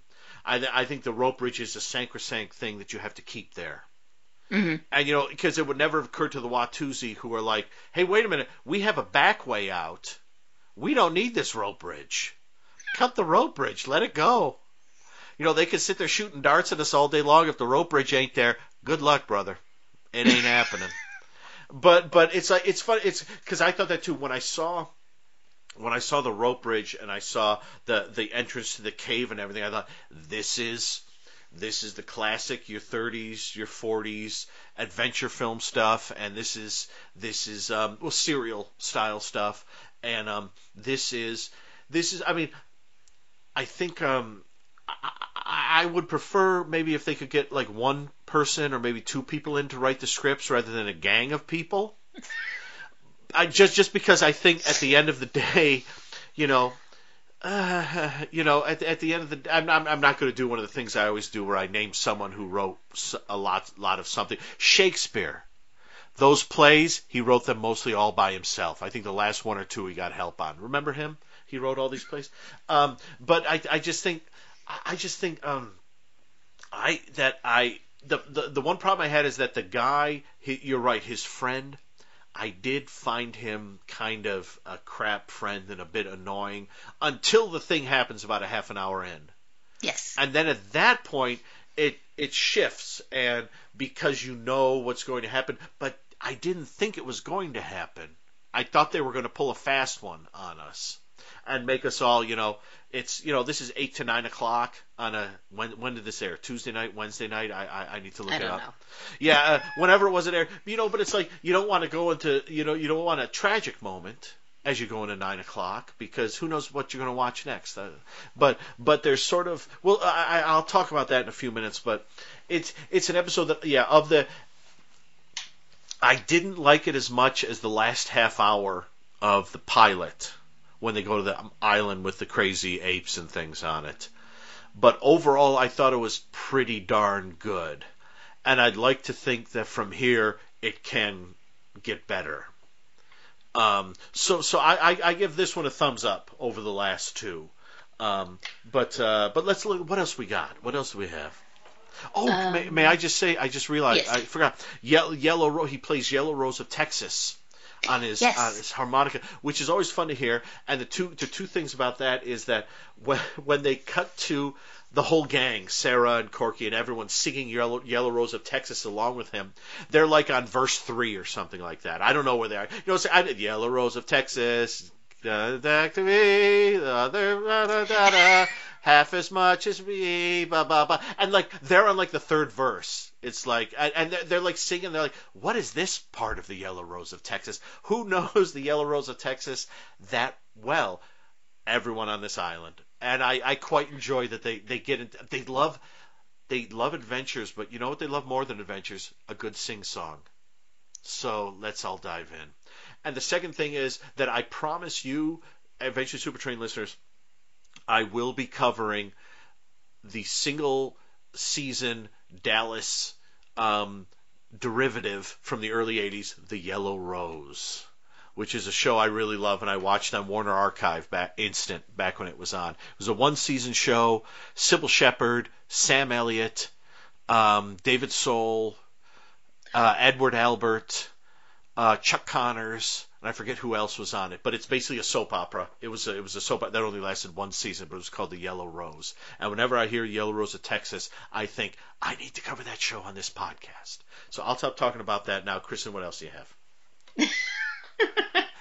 I, th- I think the rope bridge is a sacrosanct thing that you have to keep there. Mhm. And you know, because it would never have occurred to the Watusi who are like, "Hey, wait a minute, we have a back way out. We don't need this rope bridge. Cut the rope bridge. Let it go." You know, they could sit there shooting darts at us all day long. If the rope bridge ain't there, good luck, brother. It ain't happening. But but it's like it's fun. It's because I thought that too when I saw when I saw the rope bridge and I saw the the entrance to the cave and everything. I thought this is this is the classic your 30s your 40s adventure film stuff and this is this is um well serial style stuff and um this is this is i mean i think um I, I would prefer maybe if they could get like one person or maybe two people in to write the scripts rather than a gang of people. I just just because I think at the end of the day, you know, uh, you know, at, at the end of the, I'm, I'm, I'm not going to do one of the things I always do where I name someone who wrote a lot, lot of something. Shakespeare, those plays, he wrote them mostly all by himself. I think the last one or two he got help on. Remember him? He wrote all these plays. Um, but I, I just think, I just think, um, I that I the, the the one problem I had is that the guy, he, you're right, his friend. I did find him kind of a crap friend and a bit annoying until the thing happens about a half an hour in. Yes. And then at that point, it it shifts, and because you know what's going to happen, but I didn't think it was going to happen. I thought they were going to pull a fast one on us and make us all, you know, it's you know this is eight to nine o'clock on a when when did this air? Tuesday night, Wednesday night? I I, I need to look I it don't up. know. Yeah, uh, whenever it was it air, you know, but it's like you don't want to go into you know you don't want a tragic moment as you go into nine o'clock because who knows what you're going to watch next. Uh, but but there's sort of well I, I- I'll talk about that in a few minutes. But it's it's an episode that yeah of the I didn't like it as much as the last half hour of the pilot when they go to the island with the crazy apes and things on it. But overall, I thought it was pretty darn good. And I'd like to think that from here it can get better. Um, so so I, I, I give this one a thumbs up over the last two. Um, but uh, but let's look. What else we got? What else do we have? Oh, may, um, may I just say? I just realized yes. I forgot. Yellow, Yellow He plays Yellow Rose of Texas on his Yes. on his harmonica, which is always fun to hear. And the two the two things about that is that when when they cut to the whole gang, Sarah and Corky and everyone singing Yellow, Yellow Rose of Texas along with him, they're like on verse three or something like that. I don't know where they are. You know, say, I did Yellow Rose of Texas. Da, to me, the other, da, da, da, da, half as much as me, ba, ba, ba. And like, they're on like the third verse. It's like, and, and they're, they're like singing, they're like, what is this part of the Yellow Rose of Texas? Who knows the Yellow Rose of Texas that well? Everyone on this island. And I, I quite enjoy that they, they get into, they love, they love adventures, but you know what they love more than adventures? A good sing song. So let's all dive in. And the second thing is that I promise you, Adventure Super Train listeners, I will be covering the single season Dallas um, derivative from the early 80s, The Yellow Rose, which is a show I really love and I watched on Warner Archive back instant back when it was on. It was a one season show. Cybill Shepherd, Sam Elliott, um, David Soul, uh, Edward Albert, uh, Chuck Connors, and I forget who else was on it. But it's basically a soap opera. It was a, it was a soap that only lasted one season, but it was called The Yellow Rose. And whenever I hear Yellow Rose of Texas, I think I need to cover that show on this podcast. So I'll stop talking about that now. Kristen, what else do you have?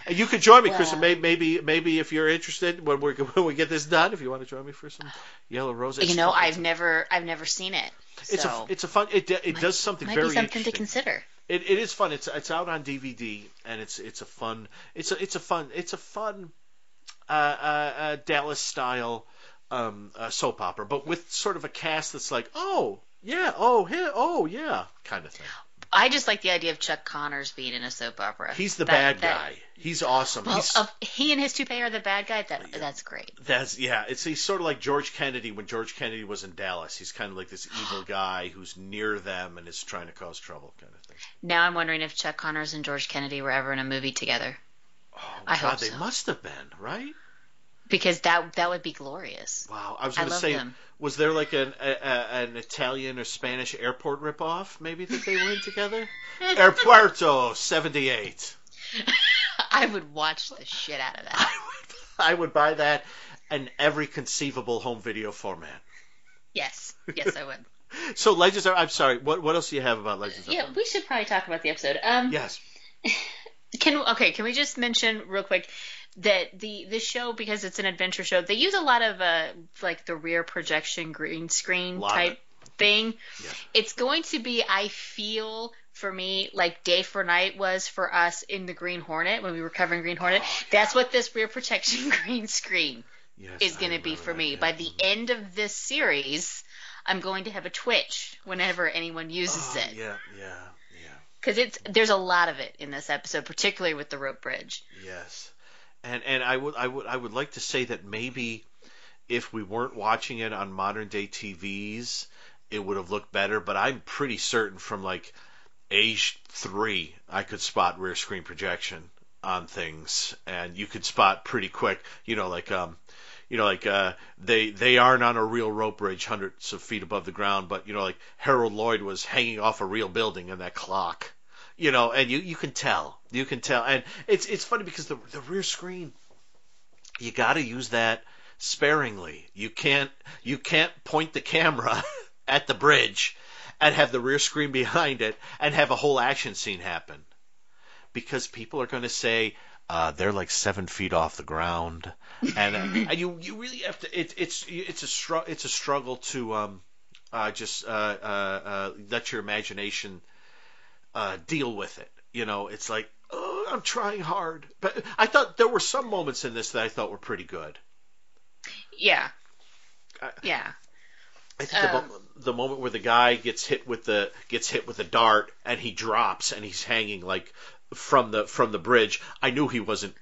And you could join me, Kristen. Maybe, maybe, maybe if you're interested, when we when we get this done, if you want to join me for some Yellow Rose. You know. I've never I've never seen it. It's so a it's a fun. It it might- does something might very be something to consider. It, it is fun. It's it's out on DVD and it's it's a fun it's a it's a fun it's a fun uh, uh, uh, Dallas style um, uh, soap opera, but with sort of a cast that's like oh yeah oh yeah oh yeah kind of thing. I just like the idea of Chuck Connors being in a soap opera. He's the That- bad that- guy. He's awesome. Well, He's, of, he and his toupee are the bad guy. That that's great. That's yeah. It's he's sort of like George Kennedy when George Kennedy was in Dallas. He's kind of like this evil guy who's near them and is trying to cause trouble, kind of. Now I'm wondering if Chuck Connors and George Kennedy were ever in a movie together, Oh I God, hope they so. must have been right. because that that would be glorious. Wow, I was going to say, them. was there like an a, a, an Italian or Spanish airport ripoff? Maybe that they were in together. Airpuerto seventy eight. I would watch the shit out of that. I would buy that in every conceivable home video format. Yes, yes, I would. So Legends. Are, I'm sorry. What what else do you have about Legends? Yeah, we should probably talk about the episode. Um, Yes. Can okay? Can we just mention real quick that the the show because it's an adventure show, they use a lot of uh like the rear projection green screen type thing. Yeah. It's going to be, I feel, for me, like day for night was for us in the Green Hornet when we were covering Green Hornet. That's what this rear projection green screen Yes. is going to be for me. By the end of this series, I'm going to have a twitch whenever anyone uses Oh, it Yeah, yeah, yeah. because it's there's a lot of it in this episode, particularly with the rope bridge. Yes, and and I would I would I would like to say that maybe if we weren't watching it on modern day TVs, it would have looked better. But I'm pretty certain from like age three, I could spot rear screen projection on things, and you could spot pretty quick. You know, like um. You know, like uh, they they aren't on a real rope bridge, hundreds of feet above the ground, but you know, like Harold Lloyd was hanging off a real building in that clock you know, and you you can tell, you can tell, and it's it's funny because the the rear screen, you got to use that sparingly. You can't you can't point the camera at the bridge and have the rear screen behind it and have a whole action scene happen, because people are going to say. Uh, they're like seven feet off the ground, and, uh, and you you really have to. It, it's it's a str- it's a struggle to um, uh, just uh, uh, uh, let your imagination uh, deal with it. You know, it's like, oh, I'm trying hard. But I thought there were some moments in this that I thought were pretty good. Yeah, I- yeah. I think the, Um, mo- the moment where the guy gets hit with the gets hit with a dart and he drops and he's hanging like from the from the bridge. I knew he wasn't.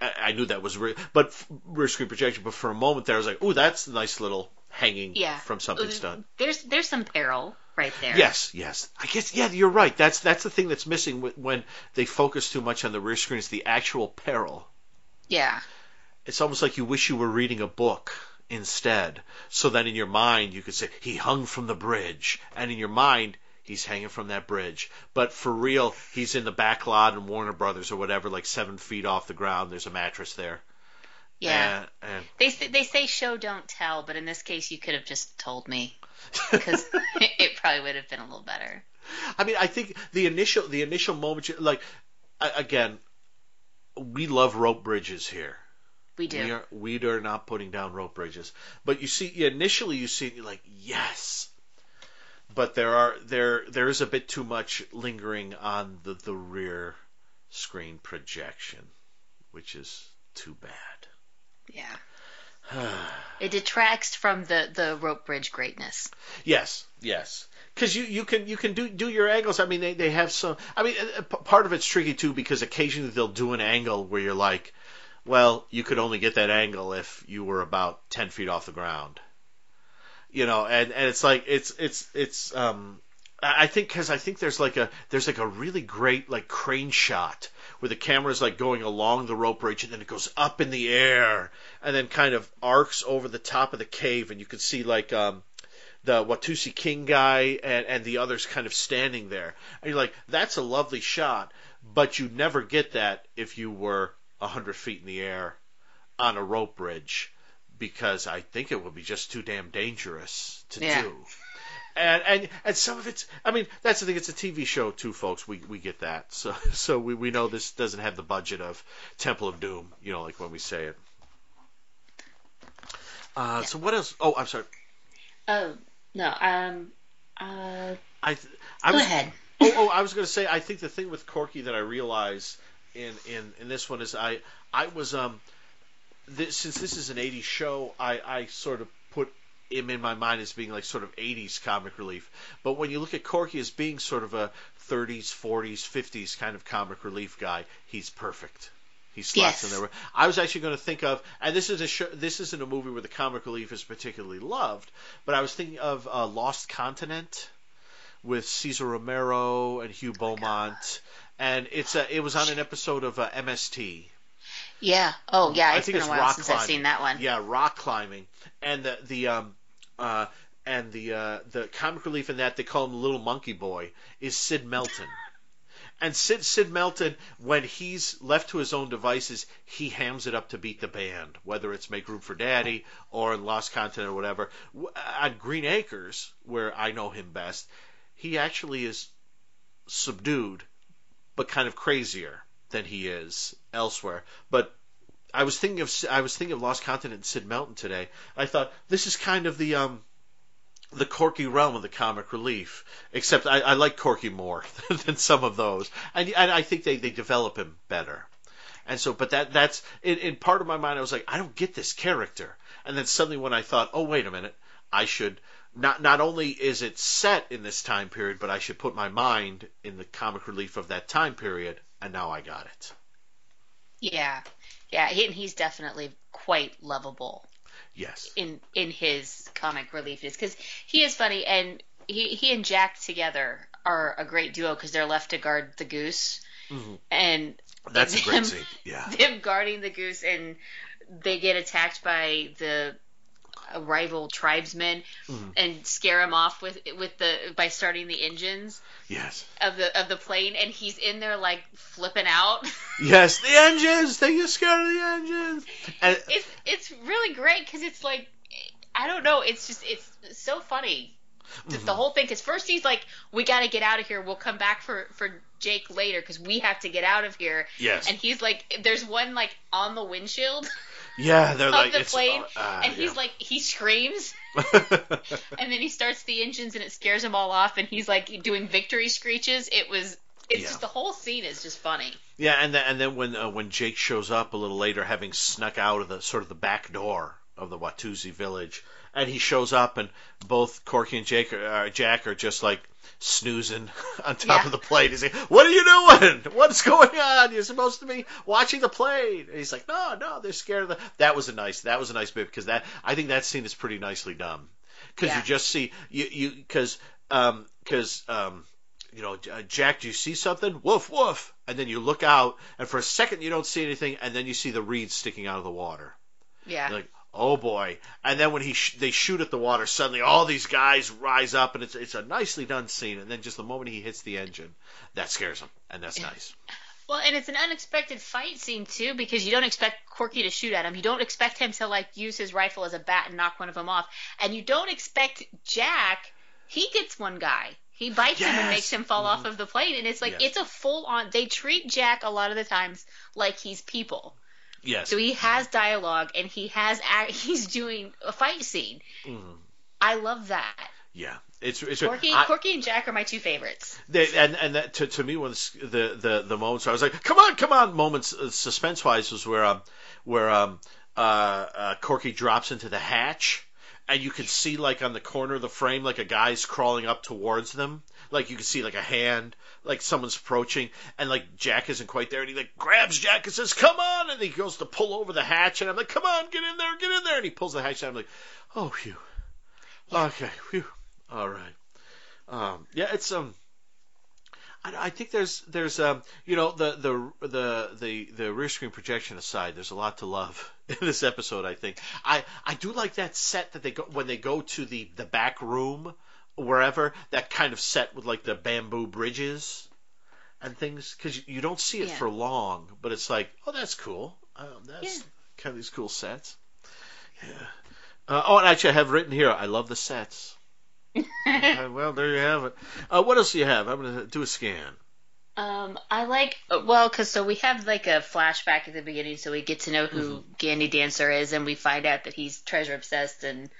I I knew that was real, but rear screen projection. But for a moment there, I was like, "Ooh, that's a nice little hanging Yeah. from something stunned. There's there's some peril right there. Yes, yes. I guess yeah, you're right. That's that's the thing that's missing when they focus too much on the rear screen is the actual peril. Yeah. It's almost like you wish you were reading a book instead, so that in your mind you could say he hung from the bridge, and in your mind he's hanging from that bridge. But for real, he's in the back lot in Warner Brothers or whatever, like seven feet off the ground. There's a mattress there. Yeah. And, and They say, they say show don't tell, but in this case you could have just told me because it probably would have been a little better. I mean, I think the initial the initial moment, like again, we love rope bridges here. We do. We are we are not putting down rope bridges, but you see, initially you see, it, you're like, yes, but there are there there is a bit too much lingering on the the rear screen projection, which is too bad. Yeah. it detracts from the the rope bridge greatness. Yes, yes. Because you, you can you can do do your angles. I mean, they, they have some. I mean, uh, part of it's tricky too because occasionally they'll do an angle where you're like, well, you could only get that angle if you were about ten feet off the ground. You know, and and it's like it's it's it's um. I think because I think there's like a there's like a really great like crane shot where the camera's like going along the rope bridge and then it goes up in the air and then kind of arcs over the top of the cave and you can see like um the Watusi King guy and, and the others kind of standing there. And you're like, that's a lovely shot, but you never get that if you were a hundred feet in the air on a rope bridge, because I think it would be just too damn dangerous to Yeah. do. And, and and some of it's I mean that's the thing it's a TV show too folks we we get that so so we, we know this doesn't have the budget of Temple of Doom you know like when we say it uh, so what else oh I'm sorry Oh no. Um. Uh. I th- I Go was, ahead. oh, oh, I was going to say, I think the thing with Corky that I realize in, in, in this one is I I was um this, since this is an '80s show, I I sort of put him in my mind as being like sort of '80s comic relief. But when you look at Corky as being sort of a 30s, 40s, 50s kind of comic relief guy, he's perfect. He slots Yes. in there. I was actually going to think of, and this is a show, this isn't a movie where the comic relief is particularly loved, but I was thinking of uh, Lost Continent with Cesar Romero and Hugh Beaumont, and it's a, it was on an episode of uh, MST. Yeah. Oh yeah. I It's think been it's a while rock since climbing. I've seen that one. Yeah, rock climbing, and the the um uh and the uh the comic relief in that they call him Little Monkey Boy is Sid Melton. And Sid Sid Melton, when he's left to his own devices, he hams it up to beat the band, whether it's Make Room for Daddy or in Lost Continent or whatever. On Green Acres, where I know him best, he actually is subdued, but kind of crazier than he is elsewhere. But I was thinking of I was thinking of Lost Continent and Sid Melton today. I thought this is kind of the um the Corky realm of the comic relief, except I, I like Corky more than some of those, and, and I think they, they develop him better. And so, but that that's in, in part of my mind. I was like, I don't get this character, and then suddenly when I thought, oh wait a minute, I should not not only is it set in this time period, but I should put my mind in the comic relief of that time period, and now I got it. Yeah. Yeah. He, and he's definitely quite lovable Yes. in in his comic reliefness because he is funny and he he and Jack together are a great duo because they're left to guard the goose Mhm. and That's a great scene. Yeah. them guarding the goose and they get attacked by the rival tribesmen Mhm. and scare him off with with the by starting the engines Yes. of the of the plane and he's in there like flipping out Yes. The engines. They get scared of the engines. And, it's it's really great because it's like I don't know it's just it's so funny the, Mm-hmm. the whole thing because first he's like we got to get out of here we'll come back for for Jake later because we have to get out of here yes. and he's like there's one like on the windshield yeah. They're like the it's. plane uh, and he's yeah. like he screams and then he starts the engines and it scares them all off and he's like doing victory screeches it was it's Yeah. just the whole scene is just funny Yeah, and then and then when uh, when Jake shows up a little later, having snuck out of the sort of the back door of the Watusi village, and he shows up, and both Corky and Jake are, uh, Jack are just like snoozing on top Yeah. of the plate. He's like, "What are you doing? What's going on? You're supposed to be watching the plate." And he's like, "No, no, they're scared of the." That was a nice. That was a nice bit because that I think that scene is pretty nicely done because Yeah. you just see you you because um because um you know uh, Jack, do you see something? Woof woof, and then you look out, and for a second you don't see anything, and then you see the reeds sticking out of the water. Yeah. Like, oh boy! And then when he sh- they shoot at the water, suddenly all these guys rise up, and it's it's a nicely done scene. And then just the moment he hits the engine, that scares him, and that's nice. Well, and it's an unexpected fight scene too because you don't expect Corky to shoot at him. You don't expect him to like use his rifle as a bat and knock one of them off, and you don't expect Jack. He gets one guy. He bites him and makes him fall off mm-hmm. of the plane, and it's like Yes. it's a full on. They treat Jack a lot of the times like he's people. Yes. So he has dialogue and he has he's doing a fight scene. Mhm. I love that. Yeah. It's it's Corky, I- Corky and Jack are my two favorites. They, and and that to, to me one the the the moments where I was like, come on, come on, moments uh, suspense wise was where um where um uh, uh Corky drops into the hatch. And you can see, like on the corner of the frame, like a guy's crawling up towards them. Like you can see, like a hand, like someone's approaching, and like Jack isn't quite there, and he like grabs Jack and says, "Come on!" And he goes to pull over the hatch, and I'm like, "Come on, get in there, get in there!" And he pulls the hatch down. I'm like, "Oh, phew, okay, phew, all right." Um, yeah, it's um. I, I think there's there's um you know the the the the the rear screen projection aside, there's a lot to love in this episode. I think I I do like that set that they go when they go to the the back room wherever that kind of set with like the bamboo bridges and things because you, don't see it Yeah. for long, but it's like oh that's cool. Um, that's Yeah. kind of these cool sets. Yeah. Uh, oh, and actually, I have written here. I love the sets. Uh, well, there you have it. Uh, what else do you have? I'm going to do a scan. Um, I like well, cause so we have like a flashback at the beginning, so we get to know who Gandy Dancer is, and we find out that he's treasure obsessed and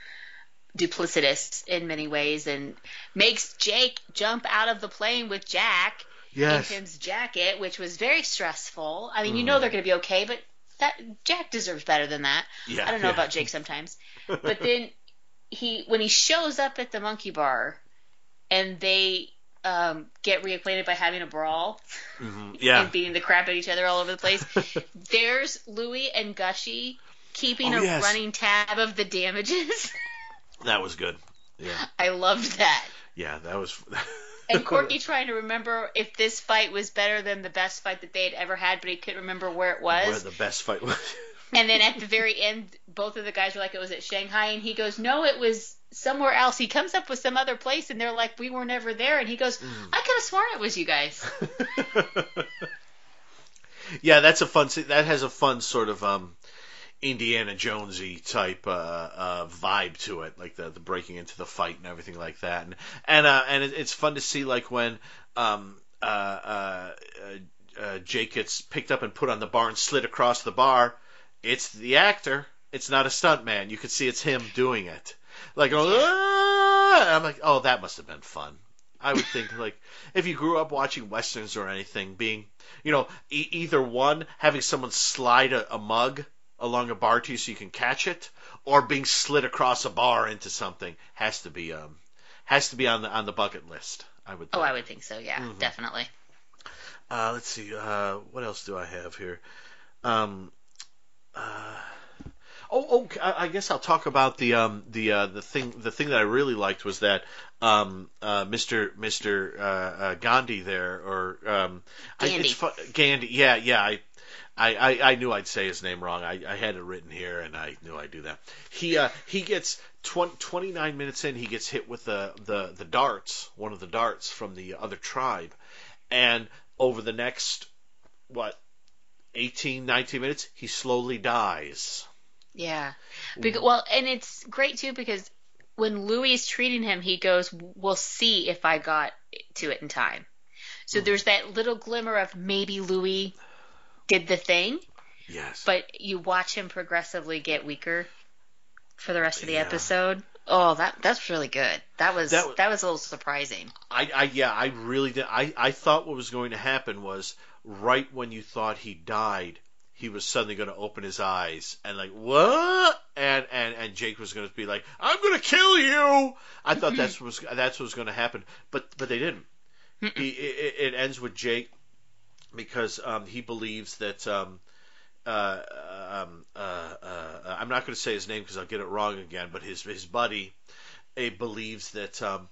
duplicitous in many ways, and makes Jake jump out of the plane with Jack Yes. in Tim's jacket, which was very stressful. I mean, you know they're going to be okay, but that Jack deserves better than that. Yeah, I don't know yeah. about Jake sometimes, but then he when he shows up at the monkey bar, and they um, get reacquainted by having a brawl Mhm. Yeah. and beating the crap at each other all over the place. There's Louie and Gushie keeping Oh, a yes. running tab of the damages. That was good. Yeah. I loved that. Yeah, that was. And Corky trying to remember if this fight was better than the best fight that they had ever had, but he couldn't remember where it was. Where the best fight was. And then at the very end, both of the guys were like, it was at Shanghai, and he goes, no, it was somewhere else. He comes up with some other place, and they're like, we were never there. And he goes, I could have sworn it was you guys. yeah, that's a fun. That has a fun sort of um, Indiana Jonesy type uh, uh, vibe to it, like the the breaking into the fight and everything like that. And and uh, and it, it's fun to see like when um, uh, uh, uh, Jake gets picked up and put on the bar and slid across the bar. It's the actor. It's not a stunt man. You could see it's him doing it. Like, "Ah!" I'm like, oh, that must have been fun. I would think like if you grew up watching westerns or anything, being you know e- either one having someone slide a, a mug along a bar to you so you can catch it, or being slid across a bar into something has to be um has to be on the on the bucket list. I would. Oh, Think. I would think so, yeah, Mm-hmm. definitely. Uh, let's see. Uh, what else do I have here? Um, uh, oh, oh, I I guess I'll talk about the um, the uh, the thing the thing that I really liked was that um, uh, Mr. Mr. Uh, uh, Gandhi there or um, I, Gandhi. it's fu- Gandhi. Yeah, yeah. I, I, I, I knew I'd say his name wrong. I, I had it written here, and I knew I'd do that. He uh, he gets 20, 29 minutes in. He gets hit with the, the the darts, one of the darts from the other tribe, and over the next what 18, 19 minutes, he slowly dies. Yeah. Because, well, and it's great too because when Louis is treating him, he goes, "We'll see if I got to it in time." So there's that little glimmer of maybe Louis did the thing, Yes. but you watch him progressively get weaker for the rest of the Yeah. episode. Oh, that that's really good. That was That that, was a little surprising. I, I yeah, I really did. I, I thought what was going to happen was right when you thought he died, he was suddenly going to open his eyes and like what and and and Jake was going to be like I'm going to kill you. I thought mm-hmm. that's what was that's what was going to happen, but but they didn't. he, it, it ends with Jake because um, he believes that um, uh, um, uh, uh, I'm not going to say his name because I'll get it wrong again, but his his buddy uh, believes that um,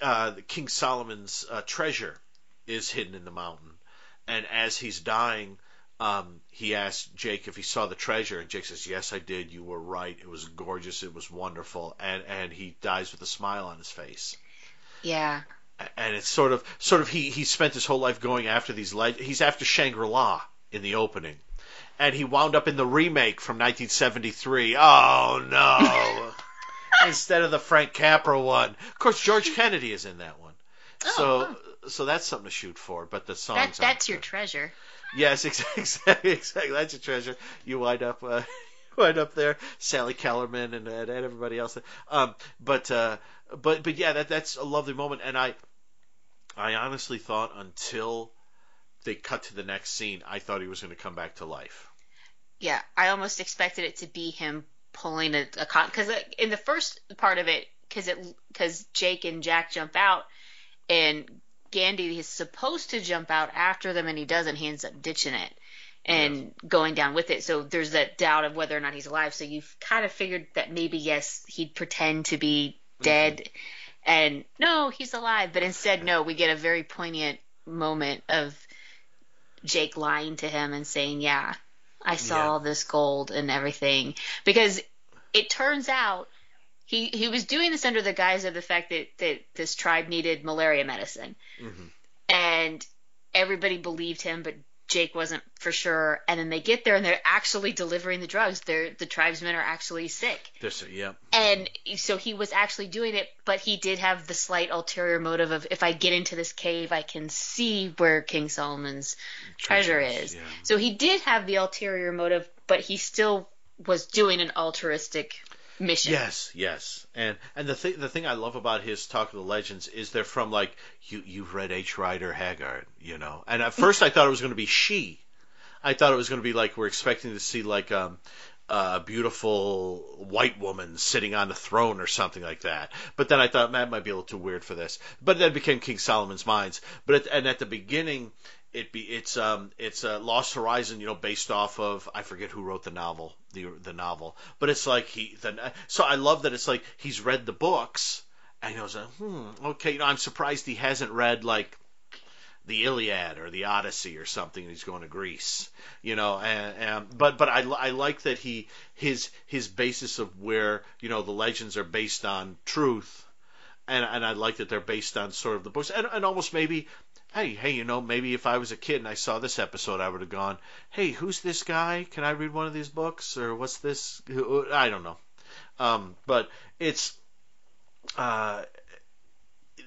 uh, King Solomon's uh, treasure is hidden in the mountain, and as he's dying, um, he asked Jake if he saw the treasure, and Jake says, "Yes, I did. You were right. It was gorgeous. It was wonderful." And and he dies with a smile on his face. Yeah. And it's sort of sort of he he spent his whole life going after these leg- he's after Shangri La in the opening, and he wound up in the remake from 1973. Oh no! Instead of the Frank Capra one, of course George Kennedy is in that one. So so that's something to shoot for. But the songs That that's your good. treasure. Yes, exactly, exactly. That's your treasure. You wind up, uh, wind up there. Sally Kellerman and, and everybody else. Um, but, uh, but, but yeah, that that's a lovely moment. And I, I honestly thought until they cut to the next scene, I thought he was going to come back to life. Yeah, I almost expected it to be him pulling a, a con because in the first part of it, because it because Jake and Jack jump out, and Gandy is supposed to jump out after them, and he doesn't. He ends up ditching it and going down with it. So there's that doubt of whether or not he's alive. So you've kind of figured that maybe yes, he'd pretend to be dead, and no, he's alive. But instead, no, we get a very poignant moment of Jake lying to him and saying, "Yeah, I saw Yeah. all this gold and everything," because it turns out he he was doing this under the guise of the fact that that this tribe needed malaria medicine, Mhm. and everybody believed him, but Jake wasn't for sure. And then they get there and they're actually delivering the drugs. They're the tribesmen are actually sick. This, yeah, And so he was actually doing it, but he did have the slight ulterior motive of if I get into this cave, I can see where King Solomon's treasure is. yeah. So he did have the ulterior motive, but he still was doing an altruistic mission. Yes, yes, and and the thing the thing I love about his Talk of the Legends is they're from like you you've read H. Rider Haggard, you know, and at first I thought it was going to be she, I thought it was going to be like we're expecting to see like um a beautiful white woman sitting on a throne or something like that. But then I thought that might be a little too weird for this. But then it became King Solomon's Mines. But at, and at the beginning, it be it's um it's a Lost Horizon, you know, based off of I forget who wrote the novel, the the novel. But it's like he the, so I love that it's like he's read the books and he goes, hmm, okay, you know, I'm surprised he hasn't read like the Iliad or the Odyssey or something. and He's going to Greece, you know. And, and but but I, I like that he his his basis of where you know the legends are based on truth, and and I like that they're based on sort of the books and and almost maybe. Hey, hey, you know, maybe if I was a kid and I saw this episode, I would have gone, "Hey, who's this guy? Can I read one of these books? Or what's this? I don't know." Um, but it's uh,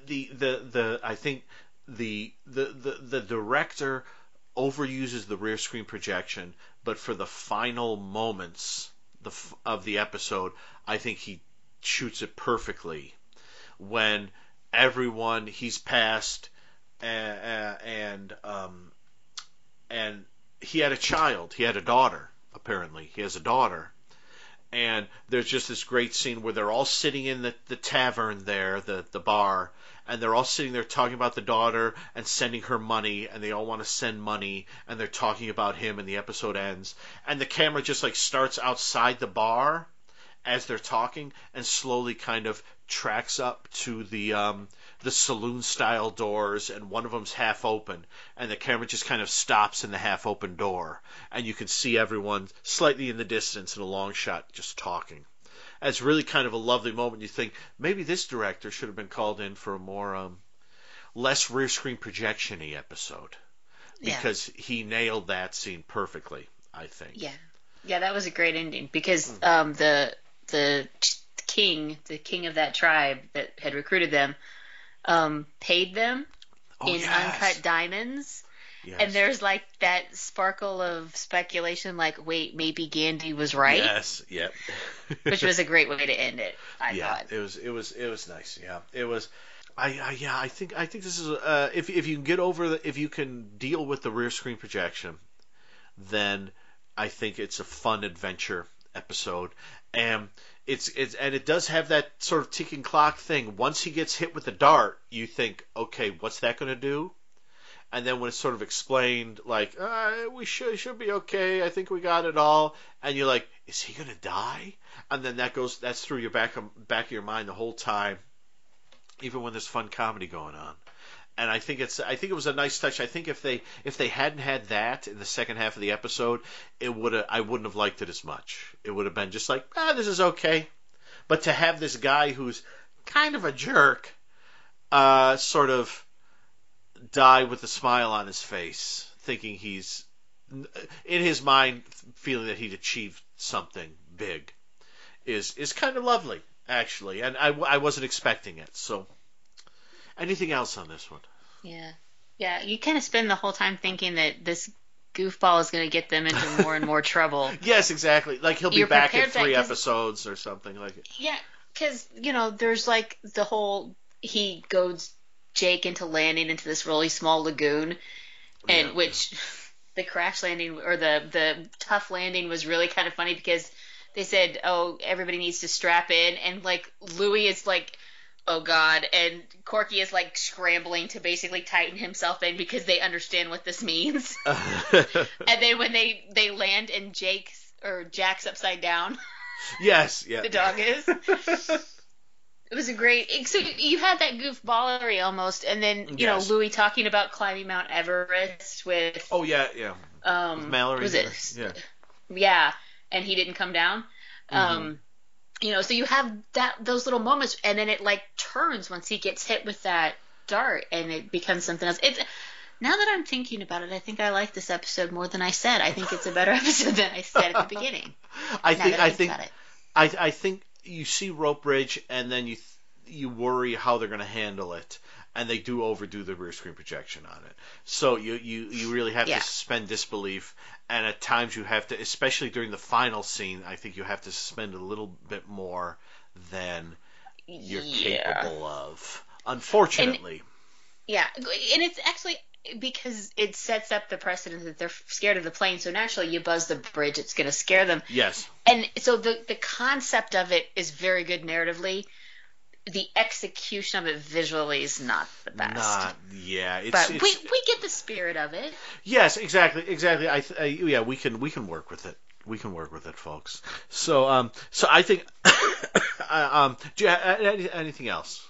the the the I think the the the, the director overuses the rear screen projection, but for the final moments the of the episode, I think he shoots it perfectly when everyone he's passed and and um and he had a child, he had a daughter apparently. He has a daughter and there's just this great scene where they're all sitting in the, the tavern there, the, the bar, and they're all sitting there talking about the daughter and sending her money, and they all want to send money, and they're talking about him, and the episode ends. And the camera just like starts outside the bar as they're talking and slowly kind of tracks up to the um, the saloon style doors and one of them's half open and the camera just kind of stops in the half open door and you can see everyone slightly in the distance in a long shot just talking. And it's really kind of a lovely moment. You think maybe this director should have been called in for a more um, less rear screen projection-y episode. Yeah. because he nailed that scene perfectly i think. Yeah, yeah, that was a great ending because Hmm. um, the the king, the king of that tribe that had recruited them, um, paid them Oh, in yes. uncut diamonds. Yes. And there's like that sparkle of speculation, like, wait, maybe Gandy was right, Yes. Yep. which was a great way to end it. I yeah. thought. It was. It was. It was nice. Yeah. It was. I, I yeah. I think. I think this is. Uh, if if you can get over the, if you can deal with the rear screen projection, then I think it's a fun adventure episode, and it's it's and it does have that sort of ticking clock thing. Once he gets hit with the dart, you think, okay, what's that going to do? And then when it's sort of explained, like uh, we should should be okay, I think we got it all, and you're like, is he going to die? And then that goes that's through your back of, back of your mind the whole time, even when there's fun comedy going on and I think it's I think it was a nice touch. I think if they if they hadn't had that in the second half of the episode, it would I wouldn't have liked it as much. It would have been just like ah this is okay, but to have this guy who's kind of a jerk, uh, sort of die with a smile on his face, thinking he's in his mind feeling that he'd achieved something big, is is kind of lovely actually, and I I wasn't expecting it so. Anything else on this one? Yeah. Yeah, you kind of spend the whole time thinking that this goofball is going to get them into more and more trouble. Yes, exactly. Like he'll be You're back in three episodes or something like it. Yeah, because you know, there's like the whole he goads Jake into landing into this really small lagoon, and Yeah. which the crash landing or the the tough landing was really kind of funny because they said, oh, everybody needs to strap in, and like Louis is like. Oh God! And Corky is like scrambling to basically tighten himself in because they understand what this means. and then when they they land and Jake's or Jack's upside down, yes, yeah. the dog is. It was a great. So you had that goofballery almost, and then you Yes. know Louis talking about climbing Mount Everest with Oh yeah, yeah. um With Mallory. was it Yeah. yeah, and he didn't come down. Mm-hmm. Um, you know, so you have that those little moments, and then it like turns once he gets hit with that dart, and it becomes something else. It's now that I'm thinking about it, I think I like this episode more than I said. I think it's a better episode than I said at the beginning. I think I I think think about it. I I think you see Rope Bridge and then you th- you worry how they're going to handle it. And they do overdo the rear screen projection on it, so you you, you really have Yeah. to suspend disbelief. And at times you have to, especially during the final scene, I think you have to suspend a little bit more than you're Yeah. capable of. Unfortunately, Yeah, and it's actually because it sets up the precedent that they're scared of the plane. So naturally, you buzz the bridge, it's going to scare them. yes, And so the the concept of it is very good narratively. The execution of it visually is not the best. not yeah. It's, but it's, we we get the spirit of it. Yes, exactly, exactly. I, I yeah, we can we can work with it. We can work with it, folks. So um, so I think uh, um, do you have any, anything else?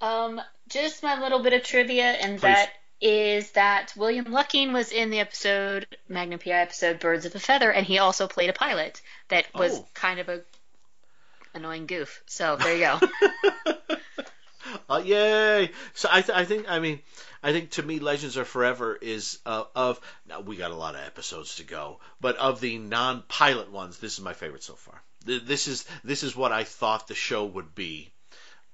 Um, just my little bit of trivia, and Please. that is that William Lucking was in the episode Magnum PI episode Birds of a Feather, and he also played a pilot that was Oh. kind of a annoying goof. So there you go. Uh, yay! So I, th- I think I mean I think to me Legends Are Forever is uh, of now we got a lot of episodes to go, but of the non-pilot ones, this is my favorite so far. This is this is what I thought the show would be,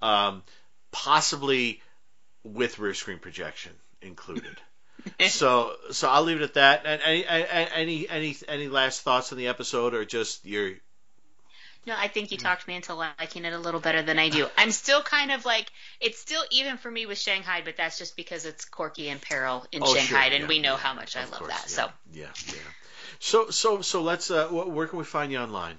um, possibly with rear screen projection included. so so I'll leave it at that. And any any any any last thoughts on the episode, or just your No, I Mm. think you talked me into liking it a little better than I do. I'm still kind of like it's still even for me with Shanghai, but that's just because it's Corky and Peril in Oh, Shanghai, sure, and we know yeah, how much I love course, that. yeah, So yeah, yeah. So so so let's. Uh, where can we find you online?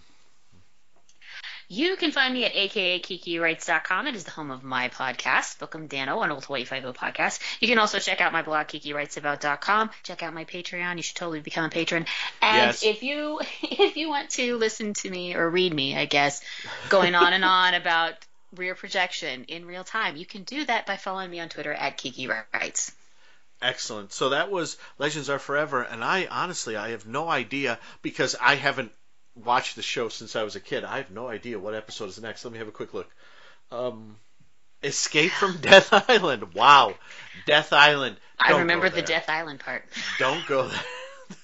You can find me at akakikiwrites.com. It is the home of my podcast, Book 'em Danno, an old Hawaii Five-O podcast. You can also check out my blog, kikiwritesabout.com. Check out my Patreon. You should totally become a patron. And Yes. if you if you want to listen to me or read me, I guess, going on and on about rear projection in real time, you can do that by following me on Twitter at Kiki Writes. Excellent. So that was Legends Are Forever, and I honestly I have no idea because I haven't watched the show since I was a kid. I have no idea what episode is next. Let me have a quick look. Um, Escape from Death Island. Wow, Death Island. I Don't remember the. Death Island part. Don't go there.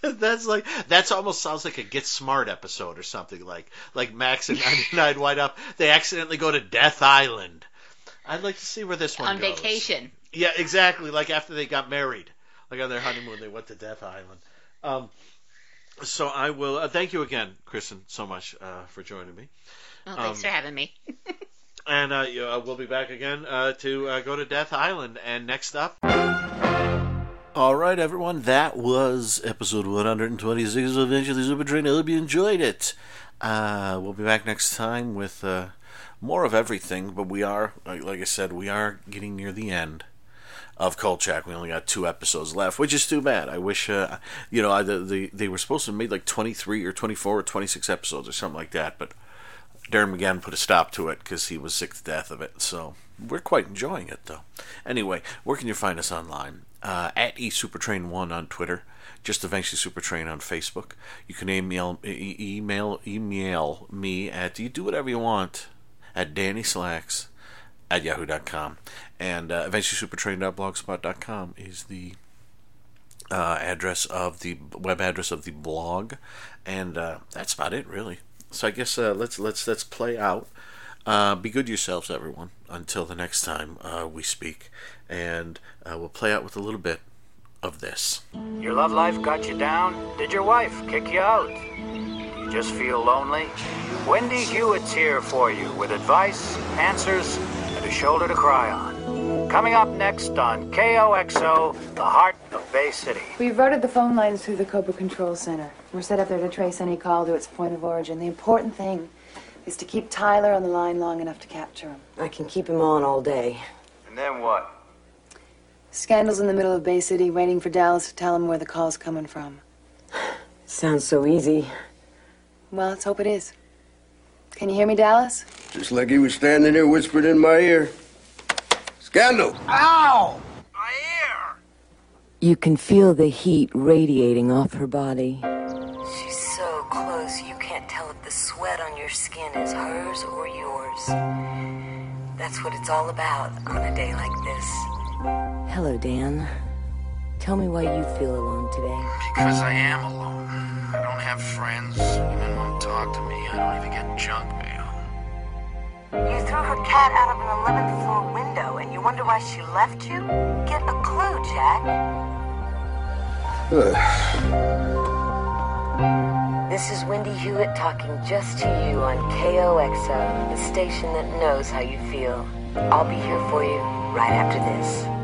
that's like that's almost sounds like a Get Smart episode or something like like Max and 99 White Up. They accidentally go to Death Island. I'd like to see where this one on goes. vacation. Yeah, exactly. Like after they got married, like on their honeymoon, they went to Death Island. Um, so I will uh, thank you again, Kristen, so much uh, for joining me. Oh, thanks Um, for having me. And uh, you, uh, we'll be back again uh, to uh, go to Death Island. And next up. All right, everyone. That was episode 126 of Eventually Super Train. I hope you enjoyed it. Uh, we'll be back next time with uh, more of everything, but we are, like, like I said, we are getting near the end of Kolchak. We only got two episodes left, which is too bad. I wish, uh, you know, I, the, the, they were supposed to make like 23 or 24 or 26 episodes or something like that, but Darren McGavin put a stop to it because he was sick to death of it. So we're quite enjoying it, though. Anyway, where can you find us online? Uh, at eSupertrain1 on Twitter. Just eventually Supertrain on Facebook. You can email email email me at you do whatever you want at Danny Slacks at yahoo.com. And uh, eventuallysupertrain.blogspot.com is the uh, address of the web address of the blog, and uh, that's about it, really. So I guess uh, let's let's let's play out. Uh, be good to yourselves, everyone. Until the next time uh, we speak, and uh, we'll play out with a little bit of this. Your love life got you down? Did your wife kick you out? You just feel lonely? Wendy Hewitt's here for you with advice, answers, a shoulder to cry on. Coming up next on KOXO, the heart of Bay City. We routed the phone lines through the Cobra Control Center. We're set up there to trace any call to its point of origin. The important thing is to keep Tyler on the line long enough to capture him. I can keep him on all day. And then what? Scandal's in the middle of Bay City, waiting for Dallas to tell him where the call's coming from. Sounds so easy. Well, let's hope it is. Can you hear me, Dallas? Just like he was standing there whispering in my ear. Scandal! Ow! My ear! You can feel the heat radiating off her body. She's so close you can't tell if the sweat on your skin is hers or yours. That's what it's all about on a day like this. Hello, Dan. Tell me why you feel alone today. Because I am alone. I don't have friends. Anyone won't talk to me. I don't even get junk mail. You threw her cat out of an 11th floor window and you wonder why she left you? Get a clue, Jack. This is Wendy Hewitt talking just to you on KOXO, the station that knows how you feel. I'll be here for you right after this.